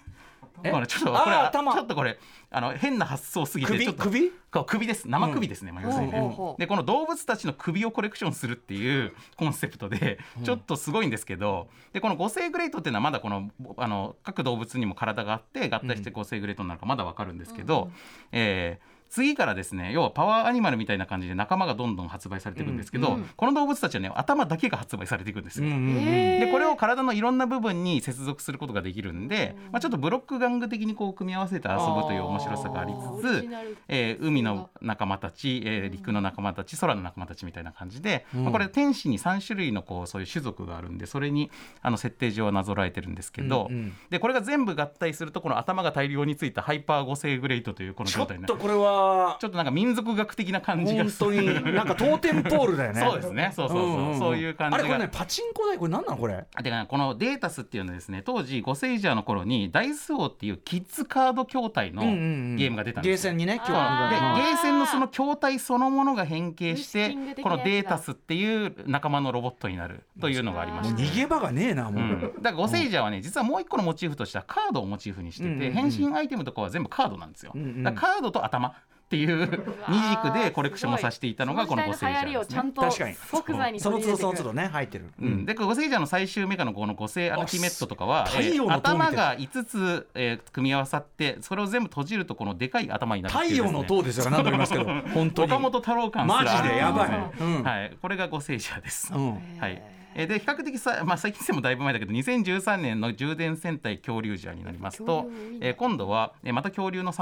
え？これちょっとこれちょっとこれあの変な発想すぎて首？ちょっと首？首です。生首ですね、まあ、要するにね、ほうでこの動物たちの首をコレクションするっていう コンセプトでちょっとすごいんですけど、でこの五星グレートっていうのはまだこのあの各動物にも体があって合体して五星グレートになるかまだわかるんですけど、えー次からですね要はパワーアニマルみたいな感じで仲間がどんどん発売されていくんですけど、うんこの動物たちはね頭だけが発売されていくんですよ。でこれを体のいろんな部分に接続することができるんで、まあ、ちょっとブロック玩具的にこう組み合わせて遊ぶという面白さがありオつつえー海の仲間たち、えー陸の仲間たち空の仲間たちみたいな感じで、うん。まあ、これ天使に3種類のこうそういう種族があるんでそれにあの設定上はなぞらえてるんですけど、うんうん。でこれが全部合体するとこの頭が大量についたハイパー五星グレイトというこのちょっ状態になる。とこれはちょっとなんか民族学的な感じが本当になんかトーテンポールだよね。そうですね。そうそうそう、んんん。そういう感じが。あれこれねパチンコだよこれ何なのこれ？でねこのデータスっていうのはですね当時ゴセイジャーの頃にダイス王っていうキッズカード筐体のゲームが出たんですよ。ゲーセンにね今日でゲーセンのその筐体そのものが変形してこのデータスっていう仲間のロボットになるというのがありまして。逃げ場がねえなもう、うん、だからゴセイジャーはね実はもう一個のモチーフとしてはカードをモチーフにしてて、うんうんうん変身アイテムとかは全部カードなんですよ、うんうん。カードと頭っていう 二軸でコレクションをさせていたのがこのゴセイジャー即座にその都度その都度ね入ってる、うん、でゴセイジャーの最終メカのこの五星アルティメットとかは、頭が5つ、えー組み合わさってそれを全部閉じるとこのでかい頭になるって太いうですね。陽の塔ですよ何度も言いますけど。本当に。岡本太郎感すらマジでやばい。うん。はい、これがゴセイジャーです、うん。はいえーで比較的さ、まあ、最近でもだいぶ前だけど2013年の充電戦隊恐竜ジャーになりますとえー今度は、えーまた恐竜の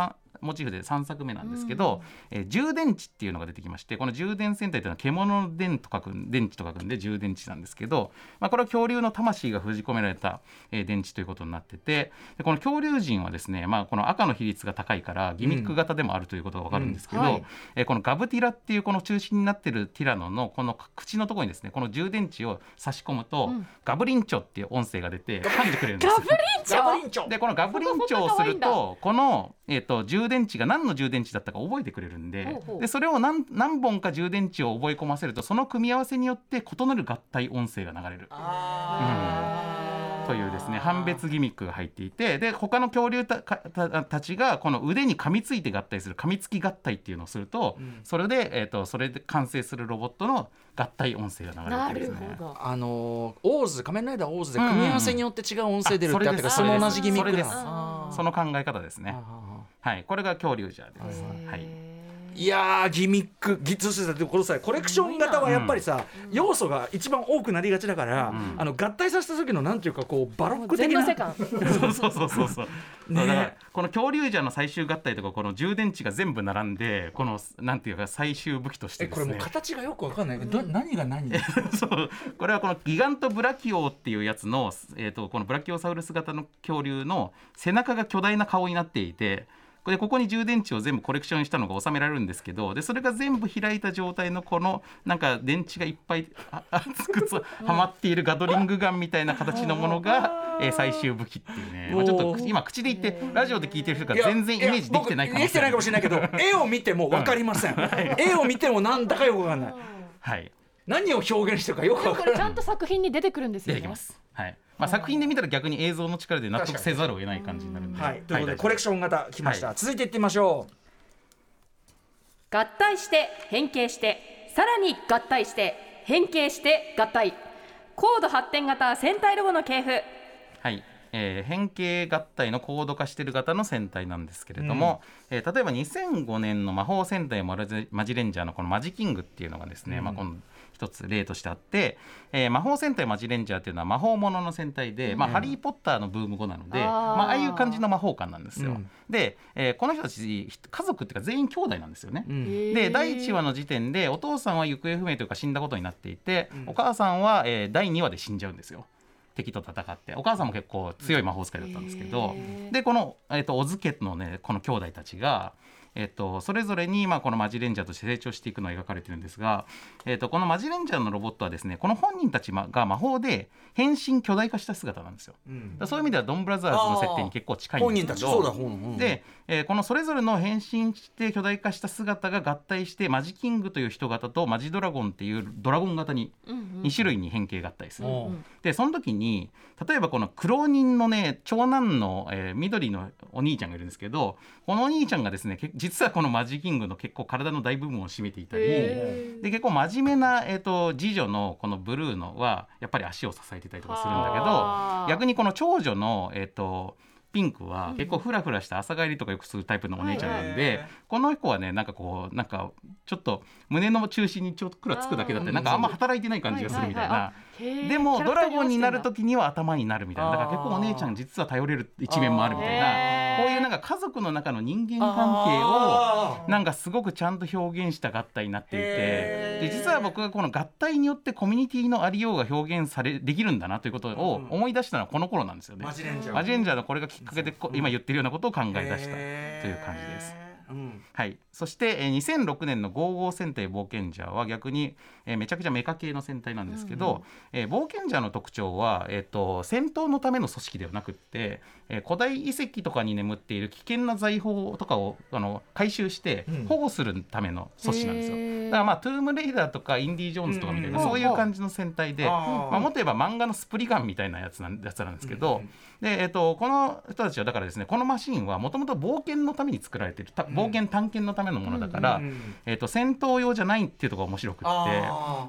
モチーフで3作目なんですけど、えー充電池っていうのが出てきましてこの充電戦隊というのは獣の電と書く電池と書くんで充電池なんですけど、まあ、これは恐竜の魂が封じ込められた、えー電池ということになっててでこの恐竜人はですね、まあ、この赤の比率が高いからギミック型でもあるということが分かるんですけど、うん。はい。えーこのガブティラっていうこの中心になってるティラノのこの口のところにですねこの充電池を差し込むと、ガブリンチョっていう音声が出て噛んでくれるんですよ。ガブリンチョ？でこのガブリンチョをするとこの、えー、と充電池が何の充電池だったか覚えてくれるんでほうほう。でそれを何何本か充電池を覚え込ませるとその組み合わせによって異なる合体音声が流れる。というですね判別ギミックが入っていてで他の恐竜たかたたちがこの腕に噛みついて合体する噛みつき合体っていうのをすると、それで、えー、とそれで完成するロボットの合体音声が流れなるるんですね。あのーオーズ仮面ライダーオーズで組み合わせによって違う音声出るってあったかその同じギミックです。その考え方ですね。あはい、これが恐竜ジャー。です。はい。ーいやーギミックギそしてさこのさコレクション型はやっぱりさ、要素が一番多くなりがちだから、あの合体させた時のなんていうかこうバロック的な。全の世界。そうそうそうそうそう。ねだからこの恐竜ジャーの最終合体とかこの充電池が全部並んでこのなんていうか最終武器としてえこれも。形がよくわかんない。ど何が何？そう。これはこのギガントブラキオっていうやつの、えー、とこのブラキオサウルス型の恐竜の背中が巨大な顔になっていてこれここに充電池を全部コレクションしたのが収められるんですけどでそれが全部開いた状態のこのなんか電池がいっぱいあ熱くつはまっているガトリングガンみたいな形のものが、えー最終武器っていうね、まあ、ちょっと今口で言ってラジオで聞いてる人が全然イメージできてないかもししれないけど絵を見てもわかりません、絵を見てもなんだかよくわかんない。はい何を表現してるかよくわかこん。ないれちゃんと作品に出てくるんですよね。出てきます。はい。まあ作品で見たら逆に映像の力で納得せざるを得ない感じになるんで。はい、ということでコレクション型来ました、はい。続いていってみましょう。合体して変形してさらに合体して変形して合体。高度発展型戦隊ロボの系譜。はい。えー変形合体の高度化している型の戦隊なんですけれども、えー例えば2005年の魔法戦隊マジレンジャーのこのマジキングっていうのがですね、まあ、この一つ例としてあって、えー魔法戦隊マジレンジャーっていうのは魔法ものの戦隊で、まあ、ハリー・ポッターのブーム後なので、あー。まあ、ああいう感じの魔法官なんですよ。うん。で、えーこの人たち家族っていうか全員兄弟なんですよね。うん。で第1話の時点でお父さんは行方不明というか死んだことになっていて、お母さんは、えー第2話で死んじゃうんですよ。敵と戦って。お母さんも結構強い魔法使いだったんですけど。でこの、えー、と小津家のねこの兄弟たちが、えー、とそれぞれに、まあ、このマジレンジャーとして成長していくのが描かれてるんですが、えー、とこのマジレンジャーのロボットはですねこの本人たちが魔法で変身巨大化した姿なんですよ。だからそういう意味ではドンブラザーズの設定に結構近いん本ですけど人たち。そうだ本人で、えーこのそれぞれの変身して巨大化した姿が合体してマジキングという人型とマジドラゴンっていうドラゴン型に2種類に変形合体する。うんでその時に例えばこの苦労人のね長男の、えー緑のお兄ちゃんがいるんですけどこのお兄ちゃんがですねけ実はこのマジキングの結構体の大部分を占めていたり。へで結構真面目な、えー、と次女のこのブルーのはやっぱり足を支えてたりとかするんだけど逆にこの長女の、えー、とピンクは結構フラフラした朝帰りとかよくするタイプのお姉ちゃんなんで、はいこの子はねなんかこうなんかちょっと胸の中心にちょっとくらつくだけだってなんかあんま働いてない感じがするみたいな。はいはいはいでもドラゴンになる時には頭になるみたいな。だから結構お姉ちゃん実は頼れる一面もあるみたいな。こういうなんか家族の中の人間関係をなんかすごくちゃんと表現した合体になっていて。で実は僕がこの合体によってコミュニティのありようが表現されできるんだなということを思い出したのはこの頃なんですよね。マジレンジャー。マジレンジャーのこれがきっかけでこ今言ってるようなことを考え出したという感じです。うん。はい、そして、えー2006年の55戦隊冒険者は逆に、えーめちゃくちゃメカ系の戦隊なんですけど、えー冒険者の特徴は、えー、と戦闘のための組織ではなくって、えー古代遺跡とかに眠っている危険な財宝とかをあの回収してうん。保護するための組織なんですよ。へー。だからまあトゥームレイダーとかインディ・ジョーンズとかみたいな、うんそういう感じの戦隊で、まあ、もっと言えば漫画のスプリガンみたいなやつなんやつなんですけど、うんでえっとこの人たちはだからですねこのマシンはもともと冒険のために作られているた冒険探検のためのものだから、うんえっと戦闘用じゃないっていうところが面白くって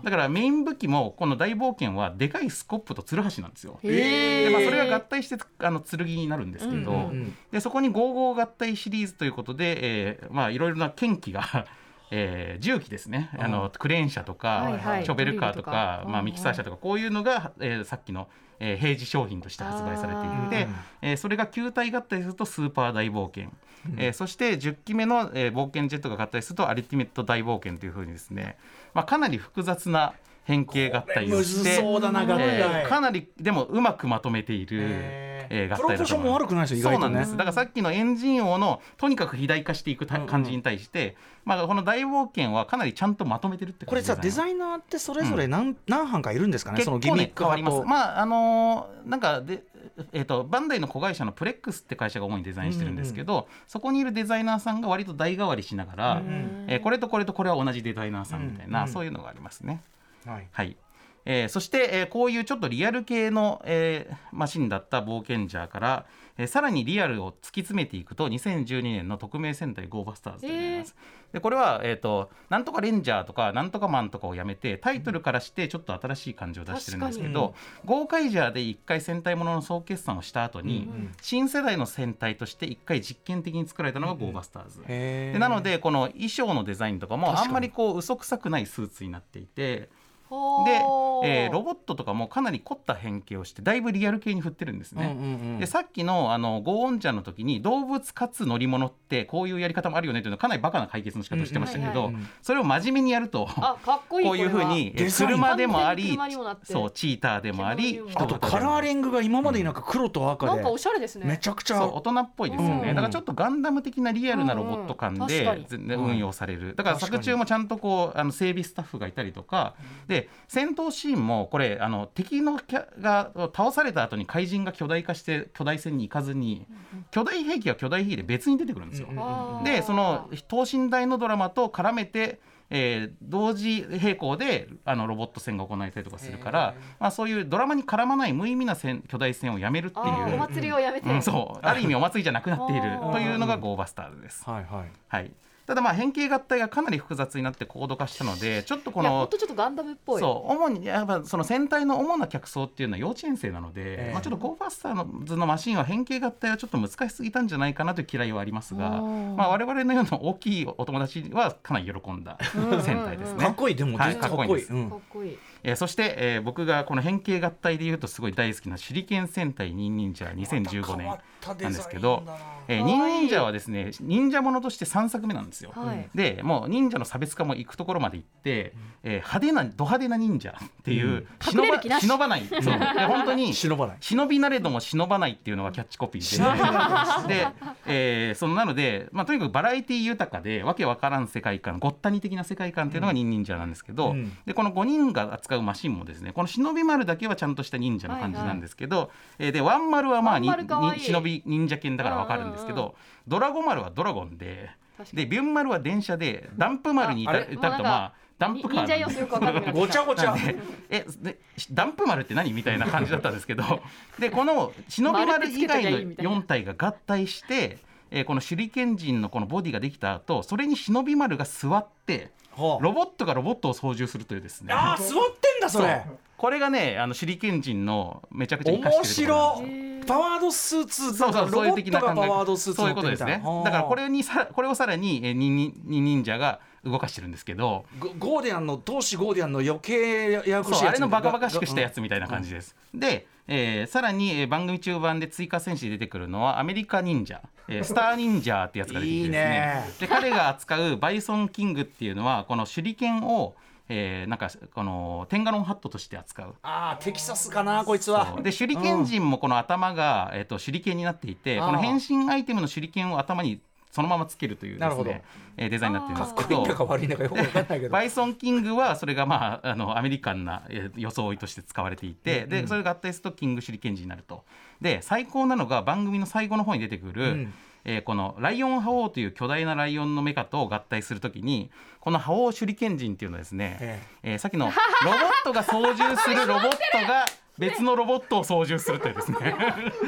だからメイン武器もこの大冒険はでかいスコップとツルハシなんですよ。でまあ、それが合体してあの剣になるんですけど、うんうんでそこに55合体シリーズということで、えーまあいろいろな剣器が えー重機ですね、あのクレーン車とか、はいはい。ショベルカーとか、まあ、うんミキサー車とかこういうのが、えーさっきの、えー平時商品として発売されていてうん、えーそれが球体合体するとスーパー大冒険、えーそして10機目の、えー冒険ジェットが合体するとアルティメット大冒険というふうにですね、まあ、かなり複雑な変形合体をしてえーかなりでもうまくまとめている、えー合体だと思悪くないですよ意そうなんです。だからさっきのエンジン王のとにかく肥大化していく感じに対して、まあ、この大冒険はかなりちゃんとまとめてるってこれさデイザイナーってそれぞれ何,、何班かいるんですかねそのギミック変わります。まああのーなんかでえー、とバンダイの子会社のプレックスって会社が主にデザインしてるんですけど、そこにいるデザイナーさんが割と代替わりしながら、うん。えーこれとこれとこれは同じデザイナーさんみたいな、うん。そういうのがありますね。はい。はい。えーそして、えーこういうちょっとリアル系の、えーマシンだった冒険者から、えーさらにリアルを突き詰めていくと2012年の匿名戦隊ゴーバスターズとなります。でこれは、えー、となんとかレンジャーとかなんとかマンとかをやめてタイトルからしてちょっと新しい感じを出してるんですけど、ゴーカイジャーで1回戦隊ものの総決算をした後に、うん新世代の戦隊として1回実験的に作られたのがゴーバスターズ。へー。でなのでこの衣装のデザインとかもあんまりこう嘘くさくないスーツになっていてほでー、えーロボットとかもかなり凝った変形をしてだいぶリアル系に振ってるんですね。うんうんうんでさっきのあのゴーオンジャーの時に動物かつ乗り物ってこういうやり方もあるよねというのはかなりバカな解決の仕方をしてましたけど、うんうんうんそれを真面目にやるとあかっこいいこういうふうに車でもありそうチーターでもありあとカラーリングが今までになんか黒と赤で。これはなんかおしゃれですね。めちゃくちゃ大人っぽいですよね、うんだからちょっとガンダム的なリアルなロボット感で運用される、だから作中もちゃんとこうあの整備スタッフがいたりとか、で戦闘シーンもこれあの敵のキャが倒された後に怪人が巨大化して巨大戦に行かずに巨大兵器は巨大兵器で別に出てくるんですよ。でその等身大のドラマと絡めて、えー同時並行であのロボット戦が行われたりとかするから、まあ、そういうドラマに絡まない無意味な戦巨大戦をやめるっていう。祭りをやめて、うん、そう。ある意味お祭りじゃなくなっているというのがゴーバスターズです。はいはい。はい、ただまあ変形合体がかなり複雑になって高度化したのでちょっとこのとちょっとガンダムっぽい。そう主にやっぱその戦隊の主な客層っていうのは幼稚園生なので、ええ。まあ、ちょっとゴーバスターズのマシンは変形合体はちょっと難しすぎたんじゃないかなという嫌いはありますが、うんまあ、我々のような大きいお友達はかなり喜んだ戦隊ですね。かっこいいでもはい実はかっこいいです。うん。かっこいいえーそして、えー僕がこの変形合体でいうとすごい大好きな手裏剣戦隊ニンニンジャー2015年なんですけど、えーニンニンジャーはですね忍者ものとして3作目なんですよ。はい。でもう忍者の差別化も行くところまで行って、えー派手なド派手な忍者っていう、隠忍ば忍ばない。そう。で 本当に忍ばない。忍びなれども忍ばないっていうのがキャッチコピーで。で、えーそのなので、まあ、とにかくバラエティ豊かでわけわからん世界観ごったに的な世界観っていうのが忍忍者なんですけど、うん。でこの5人が扱うマシンもですねこの忍び丸だけはちゃんとした忍者の感じなんですけど、えーでワン丸はまあにに忍び忍者犬だからわかるんですけど、うんうんドラゴ丸はドラゴンででビュン丸は電車でダンプ丸にいたああれいたるとまあダンプカーごちゃごちゃ。えでダンプ丸って何？みたいな感じだったんですけどでこの忍び丸以外の4体が合体して、えーこの手裏剣人のこのボディができた後それに忍び丸が座ってはあロボットがロボットを操縦するというですね。あー座ってんだそれ。これがねあの手裏剣人のめちゃくちゃ生かしてるところ。なんですよへーパワードスーツそうそうそういう的なロボットが考えパワードスーツそういうことですね。だからこれにさこれをさらにえーににに忍者が動かしてるんですけど。ゴゴーディアンの当時ゴーディアンの余計ややこしいあれのバカバカしくしたやつつみたいな感じです、で、えーさらに、えー番組中盤で追加戦士で出てくるのはアメリカ忍者、えースター忍者ってやつが出てきてですね。いいね。で彼が扱うバイソンキングっていうのはこの手裏剣を、えーなんかこのテンガロンハットとして扱う。ああテキサスかなこいつは。で手裏剣人もこの頭が、えー、と手裏剣になっていてこの変身アイテムの手裏剣を頭にそのままつけるというですね、えーデザインになってるんですけどバイソンキングはそれがまああのアメリカンなえー装いとして使われていて、でそれが合体するとキング手裏剣人になると。で最高なのが番組の最後の方に出てくる、ん。えーこのライオン覇王という巨大なライオンのメカと合体するときにこの覇王手裏剣人っていうのはですね、え。えーさっきのロボットが操縦するロボットが別のロボットを操縦するというですね。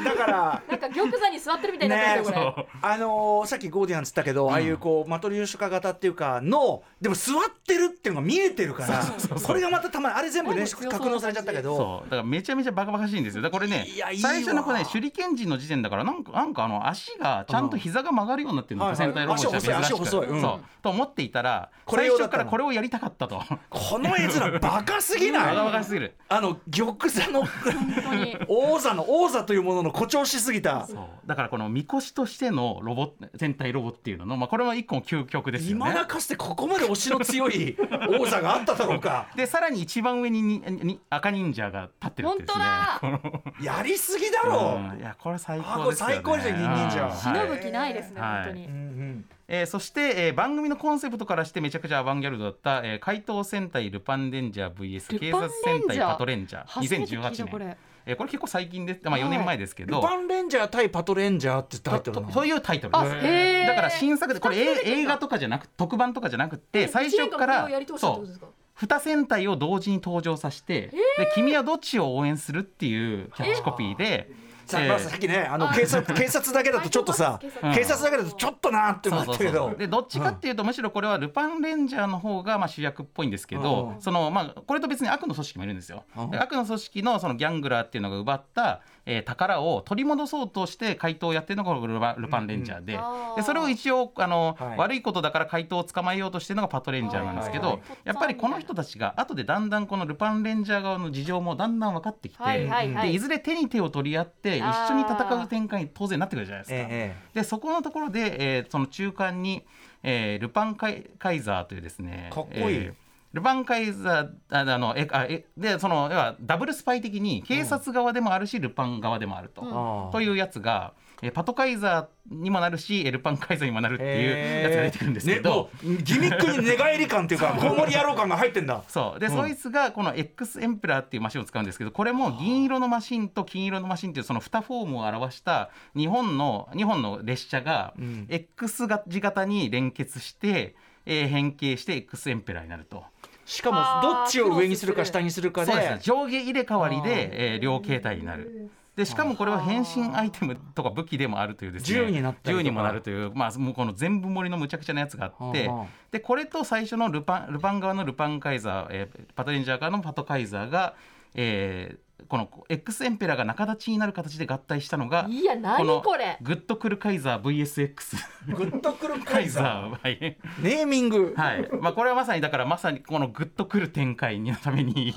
だからなんか玉座に座ってるみたいになってるねよこれ。あのーさっきゴーディアンっつったけど、ああいうこうマトリョーシカ型っていうかのでも座ってるっていうのが見えてるから これがまたたまにあれ全部ねなんか強そうな格納されちゃったけど。そうだからめちゃめちゃバカバカしいんですよ。だからこれねいやいいわ。最初のこれね手裏剣人の時点だからなんかなんかあの足がちゃんと膝が曲がるようになってるのが戦隊ロボットじゃ珍しく足細い足細いうん。そう。と思っていたらこれ最初からこれをやりたかったと。この絵面バカすぎない？バカバカしすぎる。あの玉座の 本当に。王座の王座というものの誇張しすぎた。そう。だからこのみこしとしてのロボ戦隊ロボっていうのの、まあ、これは一個の究極ですよね。今だかつてここまで推しの強い王座があっただろうか。でさらに一番上ににに赤忍者が立ってるってですね。本この やりすぎだろ。うん。いやこれ最あこれ高ですよね。最高ですよ忍忍者うん忍ぶ気ないですね、はい。本当に。う。んえーそして、えー番組のコンセプトからしてめちゃくちゃアバンギャルドだった、えー怪盗戦隊ルパンレンジャー VS 警察戦隊パトレンジャー初めて聞いた2018年。これ。えーこれ結構最近です、まあ、4年前ですけど、ルパンレンジャー対パトレンジャーってタイトルなそういうタイトル。あ、です。だから新作でこれえ映画とかじゃなく特番とかじゃなくて最初からそうことですか？2戦隊を同時に登場させて、で君はどっちを応援するっていうキャッチコピーで、さえーまあさっきねあの警察 警察だけだとちょっとさ警察。だけだとちょっとなって思ったけど。でどっちかっていうと、むしろこれはルパンレンジャーの方がまあ主役っぽいんですけど、うん。そのまあこれと別に悪の組織もいるんですよ。うん。で悪の組織のそのギャングラーっていうのが奪った、えー宝を取り戻そうとして怪盗をやってるのがこのルパンルパンレンジャーで,、うんでそれを一応あの、はい。悪いことだから怪盗を捕まえようとしてるのがパトレンジャーなんですけど、はいはい。はい。やっぱりこの人たちが後でだんだんこのルパンレンジャー側の事情もだんだん分かってきて、はいはいはい。でいずれ手に手を取り合って一緒に戦う展開に当然なってくるじゃないですか。えでそこのところで、えーその中間に、えールパンカイカイザーというですねかっこいい。えールパンカイザーああのえあえでその要はダブルスパイ的に警察側でもあるし、ルパン側でもあると、というやつが、えーパトカイザーにもなるしえールパンカイザーにもなるっていうやつが出てくるんですけど、ねギミックに寝返り感っていうかコウモリ野郎感が入ってんだ。そう。で、うん。そいつがこの X エンペラーっていうマシンを使うんですけどこれも銀色のマシンと金色のマシンっていうその2フォームを表した日本の日本の列車がうん。X 字型に連結して、えー変形して X エンペラーになると。しかもどっちを上にするか下にするかでそうですね。上下入れ替わりで、えー両形態になる。でしかもこれは変身アイテムとか武器でもあるというですね。銃になった銃にもなるという、まあ、もうこの全部盛りのむちゃくちゃなやつがあってはあはあでこれと最初のルパンルパン側のルパンカイザー、えーパトレンジャー側のパトカイザーが、えーこの X エンペラーが仲立ちになる形で合体したのがいや何のこれ。グッとくるカイザー VSX グッとくるカイザー。はい、ネーミング。はい。まあ、これはまさにだからまさにこのグッとくる展開のために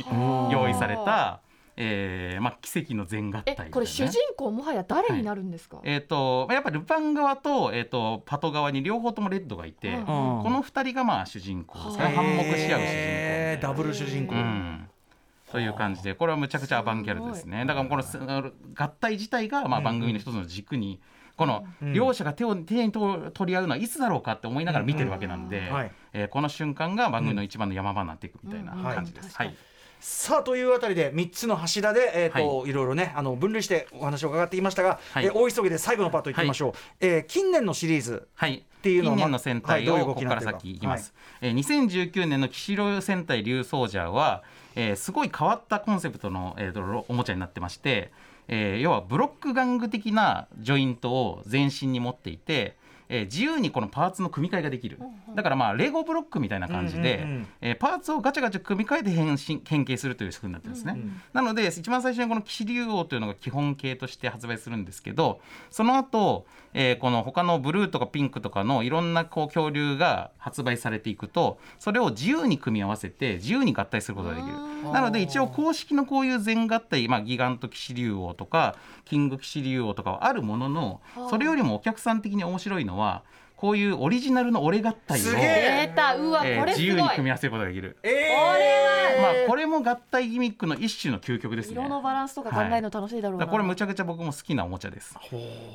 用意された、えーまあ、奇跡の全合体ね、えこれ主人公もはや誰になるんですか？えー、とやっぱルパン側と,、えー、とパト側に両方ともレッドがいて、うん。この2人がまあ主人公ですねはあ反目し合う主人公ダブル主人公。うんという感じでこれはむちゃくちゃアバンギャルドですね。だからこのす合体自体がまあ番組の一つの軸にこのうん。両者が手を手に取り合うのはいつだろうかって思いながら見てるわけなんで、はい。えーこの瞬間が番組の一番の山場になっていくみたいなうん。感じです。ははい。いさあというあたりで3つの柱で、えーとい、ろいろねあの分類してお話を伺ってきましたが、はい。えー大急ぎで最後のパートいってみましょう、えー近年のシリーズはい、ていうのは近年の戦隊をここから先いきます、えー2019年の騎士ロ戦隊竜ソージャーは、えーすごい変わったコンセプトの、えーおもちゃになってまして、えー要はブロック玩具的なジョイントを全身に持っていて、えー自由にこのパーツの組み替えができる、だからまあレゴブロックみたいな感じで、うんうんうん。えーパーツをガチャガチャ組み替えて変身変形するという仕組みになってるんですね、なので一番最初にこの騎士竜王というのが基本形として発売するんですけどその後、えーこの他のブルーとかピンクとかのいろんなこう恐竜が発売されていくとそれを自由に組み合わせて自由に合体することができる。なので一応公式のこういう全合体、まあ、ギガント騎士竜王とかキング騎士竜王とかはあるもののそれよりもお客さん的に面白いのはこういうオリジナルの俺合体を、すげえ。出た。うわえー自由に組み合わせることができる。えー。まあこれも合体ギミックの一種の究極ですね。色のバランスとか考えるの楽しいだろうな、だからこれむちゃくちゃ僕も好きなおもちゃです。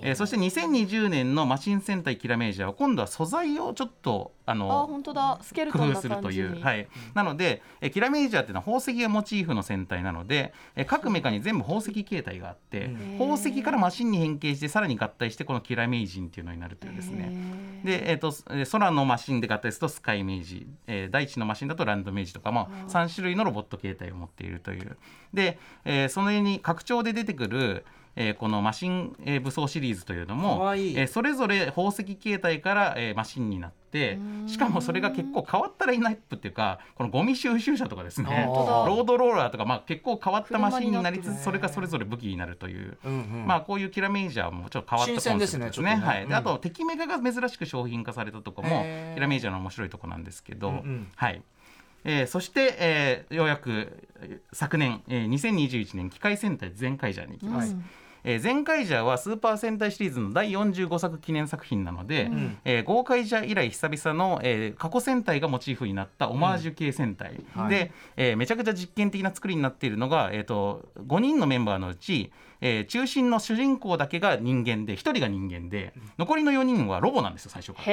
えーそして2020年のマシン戦隊キラメージャーは今度は素材をちょっとああの本当だ。スケルトンな工夫するという、はい、なので、えキラメージャーっていうのは宝石がモチーフの戦隊なので、え各メカに全部宝石形態があって、宝石からマシンに変形してさらに合体してこのキラメイジンっていうのになるというですね。で、えー、とえー空のマシンで合体するとスカイメージ、えー大地のマシンだとランドメージとか、まあ、3種類のロボット形態を持っているという。で、えーその上に拡張で出てくるえーこのマシン、えー武装シリーズというのもいえーそれぞれ宝石形態から、えーマシンになってしかもそれが結構変わったラインナップっていうかこのゴミ収集車とかですね。ロードローラーとか、まあ、結構変わったマシンになりつつそれがそれぞれ武器になるという。うんうん。まあこういうキラメージャーもちょっと変わった新鮮ですねコンセプトちょっとね。はい、であうと敵メカが珍しく商品化されたとこもキラメージャーの面白いとこなんですけど、うんうん。はい。えーそして、えーようやくえー昨年、えー2021年機械戦隊全カイジャーに行きます。えー、全カイジャーはスーパー戦隊シリーズの第45作記念作品なので、えー、ゴーカイジャー以来久々の、えー過去戦隊がモチーフになったオマージュ系戦隊、はい。で、えーめちゃくちゃ実験的な作りになっているのが、えー、と5人のメンバーのうち、えー中心の主人公だけが人間で1人が人間で残りの4人はロボなんですよ最初から。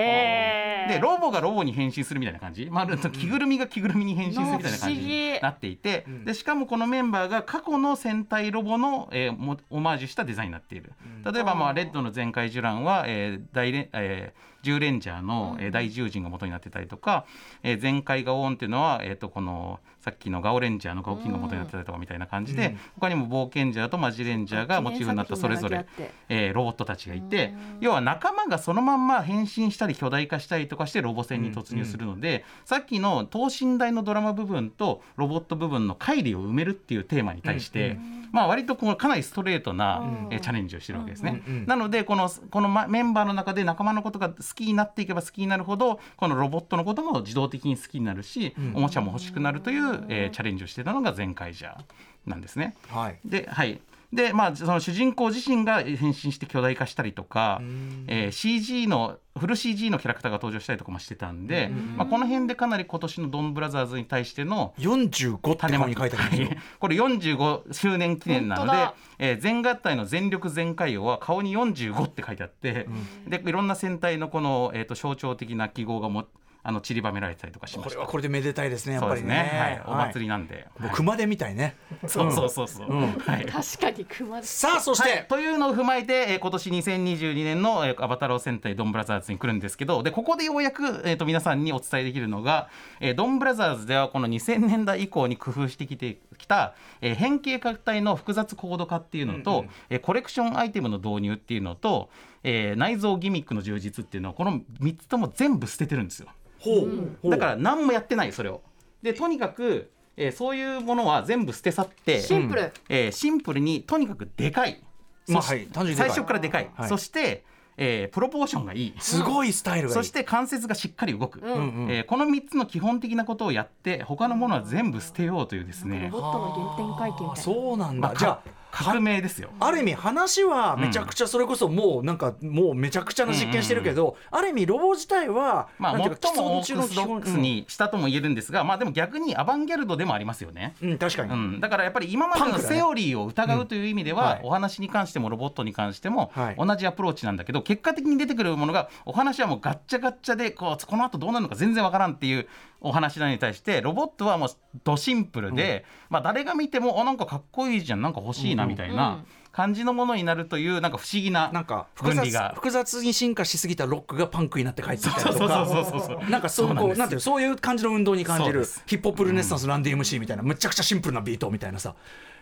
でロボがロボに変身するみたいな感じ、まあ、着ぐるみが着ぐるみに変身するみたいな感じになっていて、でしかもこのメンバーが過去の戦隊ロボの、えーもオマージュしたデザインになっている、例えば、まあ、レッドの全開ジュランは、えー大レえー10レンジャーの、えー大獣人が元になってたりとか、えー全開ガオーンっていうのは、えー、とこのさっきのガオレンジャーのガオキンが元になってたりとかみたいな感じで、他にも冒険ジャーとマジレンジャーがモチーフになったそれぞれ、えーロボットたちがいて要は仲間がそのまんま変身したり巨大化したりとかしてロボ戦に突入するので、さっきの等身大のドラマ部分とロボット部分の乖離を埋めるっていうテーマに対して、まあ割とこうかなりストレートな、えーチャレンジをしてるわけですね。うん。うん。なのでこのこのまメンバーの中で仲間のことが好きになっていけば好きになるほどこのロボットのことも自動的に好きになるし、おもちゃも欲しくなるという、えーチャレンジをしてたのが前回じゃなんですね。はい。ではいでまあ、その主人公自身が変身して巨大化したりとか、えー CG のフル CG のキャラクターが登場したりとかもしてたんで、まあ、この辺でかなり今年のドンブラザーズに対しての45ってここに書いてあるんですよ。はいこれ45周年記念なのでえー全合体の全力全開王は顔に45って書いてあって、でいろんな戦隊のこの、えー、と象徴的な記号がもあの散りばめられたりとかしました。これはこれでめでたいですねやっそうですぱりねね、はい、お祭りりなんで、はい。熊手みたいね。そうそうそうそう、はい。確かに熊さあそしはい。て、というのを踏まえて、えー今年2022年の、えーアバタロー戦隊ドンブラザーズに来るんですけどでここでようやく、えー、と皆さんにお伝えできるのが、えードンブラザーズではこの2000年代以降に工夫してきてきた、えー変形拡大の複雑コード化っていうのと、えーコレクションアイテムの導入っていうのと、えー内蔵ギミックの充実っていうのをこの3つとも全部捨ててるんですよ。ほうほう。だから何もやってないそれを。でとにかく、えーそういうものは全部捨て去ってシンプル、えーシンプルにとにかくでかい、まあはい。単純にでかい。最初からでかい、はい。そして、えープロポーションがいい。すごいスタイルがいい。そして関節がしっかり動く、うんうん。えーこの3つの基本的なことをやって他のものは全部捨てようというですロねボットの原点回帰みたいな。そうなんだ、まあじゃあ革命ですよ。ある意味話はめちゃくちゃそれこそもうなんかもうめちゃくちゃな実験してるけど、ある意味ロボ自体はまあ、最もオークスドックスにしたとも言えるんですが、まあでも逆にアバンギャルドでもありますよね。うん、うん確かに、うん、だからやっぱり今までのセオリーを疑うという意味では、うんはい。お話に関してもロボットに関してもはい。同じアプローチなんだけど、結果的に出てくるものがお話はもうガッチャガッチャでこうこの後どうなるのか全然わからんっていうお話なのに対してロボットはもうドシンプルで、まあ、誰が見てもあなんかかっこいいじゃんなんか欲しいなみたいな感じのものになるというなんか不思議ななんか複雑複雑に進化しすぎたロックがパンクになって帰ってきたりとか。そうそうそうなんかそうそうなんです。こうなんていうのそういう感じの運動に感じるヒップホップルネッサンスランディ MC みたいなむちゃくちゃシンプルなビートみたいなさ。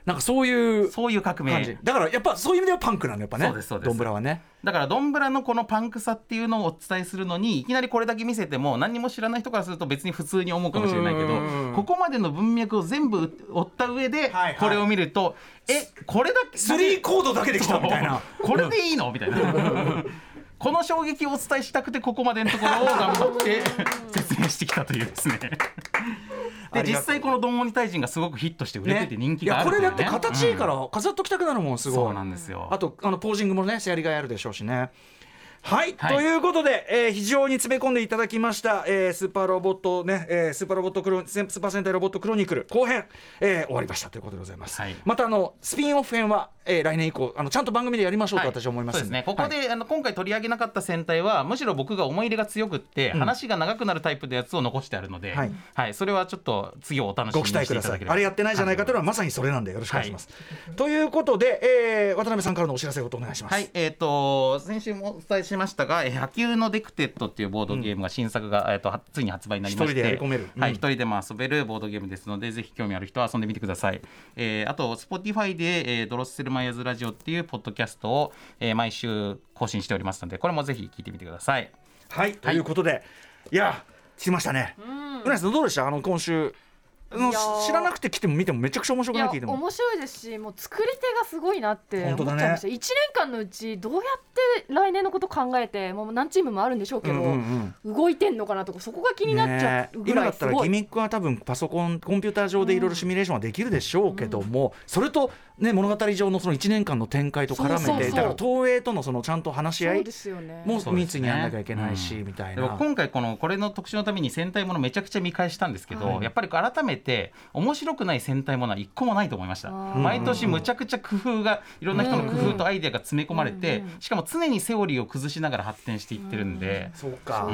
なんかそういうそういう革命。だからやっぱそういう意味ではパンクなのやっぱね。そうですそうです。ドンブラはね。だからドンブラのこのパンクさっていうのをお伝えするのにいきなりこれだけ見せても何にも知らない人からすると別に普通に思うかもしれないけどうん。ここまでの文脈を全部追った上ではいはい。これを見るとえこれだけ？スリーコードだけできたみたいな。これでいいの？みたいな。この衝撃をお伝えしたくてここまでのところを頑張って説明してきたというですね。で実際この「どんもり大臣」がすごくヒットして売れてて人気があるいやこれだって形いいかうん。ら飾っときたくなるもんすごい。そうなんですよ。あとあのポージングもねやりがいあるでしょうしねはい、はい。ということで、えー非常に詰め込んでいただきました、えースーパーロボットね、えースーパーロボットクロスーパー戦隊ロボットクロニクル後編、えー終わりましたということでございます、はい。またあのスピンオフ編は、えー来年以降あのちゃんと番組でやりましょうとはい。私は思いますんそうですね。ここで、あの今回取り上げなかった戦隊はむしろ僕が思い入れが強くって、話が長くなるタイプのやつを残してあるので、ははい。いそれはちょっと次をお楽しみご期にして待ください。あれやってないじゃないかというのはまさにそれなんでよろしくお願いします、ということで、えー渡辺さんからのお知らせをお願いします。はい、えっ、と先週もお伝えしましたが、えー野球のデクテッドっていうボードゲームが新作が、えっ、とはついに発売になりまして、一人でやり込めるうんはい、一人でも遊べるボードゲームですので、ぜひ興味ある人は遊んでみてください。えーあと Spotify で、えードロッセルマイヤーズラジオっていうポッドキャストを、えー毎週更新しておりますので、これもぜひ聞いてみてください。はい、ということで、いや、来ましたね。うなぎさん、どうでした、あの今週。知らなくて来ても見てもめちゃくちゃ面白くない聞いても。面白いですしもう作り手がすごいなって思っ本当だね。ちゃいました、一1年間のうちどうやって来年のこと考えてもう何チームもあるんでしょうけど、うんうんうん。動いてんのかなとかそこが気になっちゃうぐね今だったらギミックは多分パソコンコンピューター上でいろいろシミュレーションはできるでしょうけども、それと、ね、物語上のその1年間の展開と絡めてそうそうそう。だから東映とのそのちゃんと話し合いそうですよね。も密にやんなきゃいけないし、みたいな。今回このこれの特集のために戦隊ものめちゃくちゃ見返したんですけど、はい。やっぱり改めて面白くない戦隊ものは一個もないと思いました。毎年むちゃくちゃ工夫がいろんな人の工夫とアイデアが詰め込まれて、うんうんしかも常にセオリーを崩しながら発展していってるんで、そうか。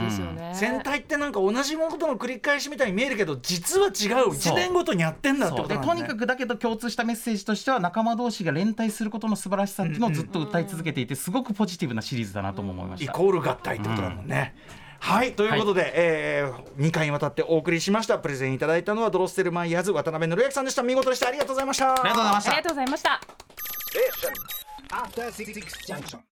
戦隊ってなんか同じものの繰り返しみたいに見えるけど実は違う1年ごとにやってんだってことなんだ、ね、とにかくだけど共通したメッセージとしては仲間同士が連帯することの素晴らしさっていうのをずっと歌い続けていてすごくポジティブなシリーズだなとも思いました。イコール合体ってことだもんね。はいということで、え2回にわたってお送りしました。プレゼンいただいたのはドロッセルマイヤーズ渡辺則明さんでした。見事でした。ありがとうございました。ありがとうございました。ありがとうございました。After Six Junction.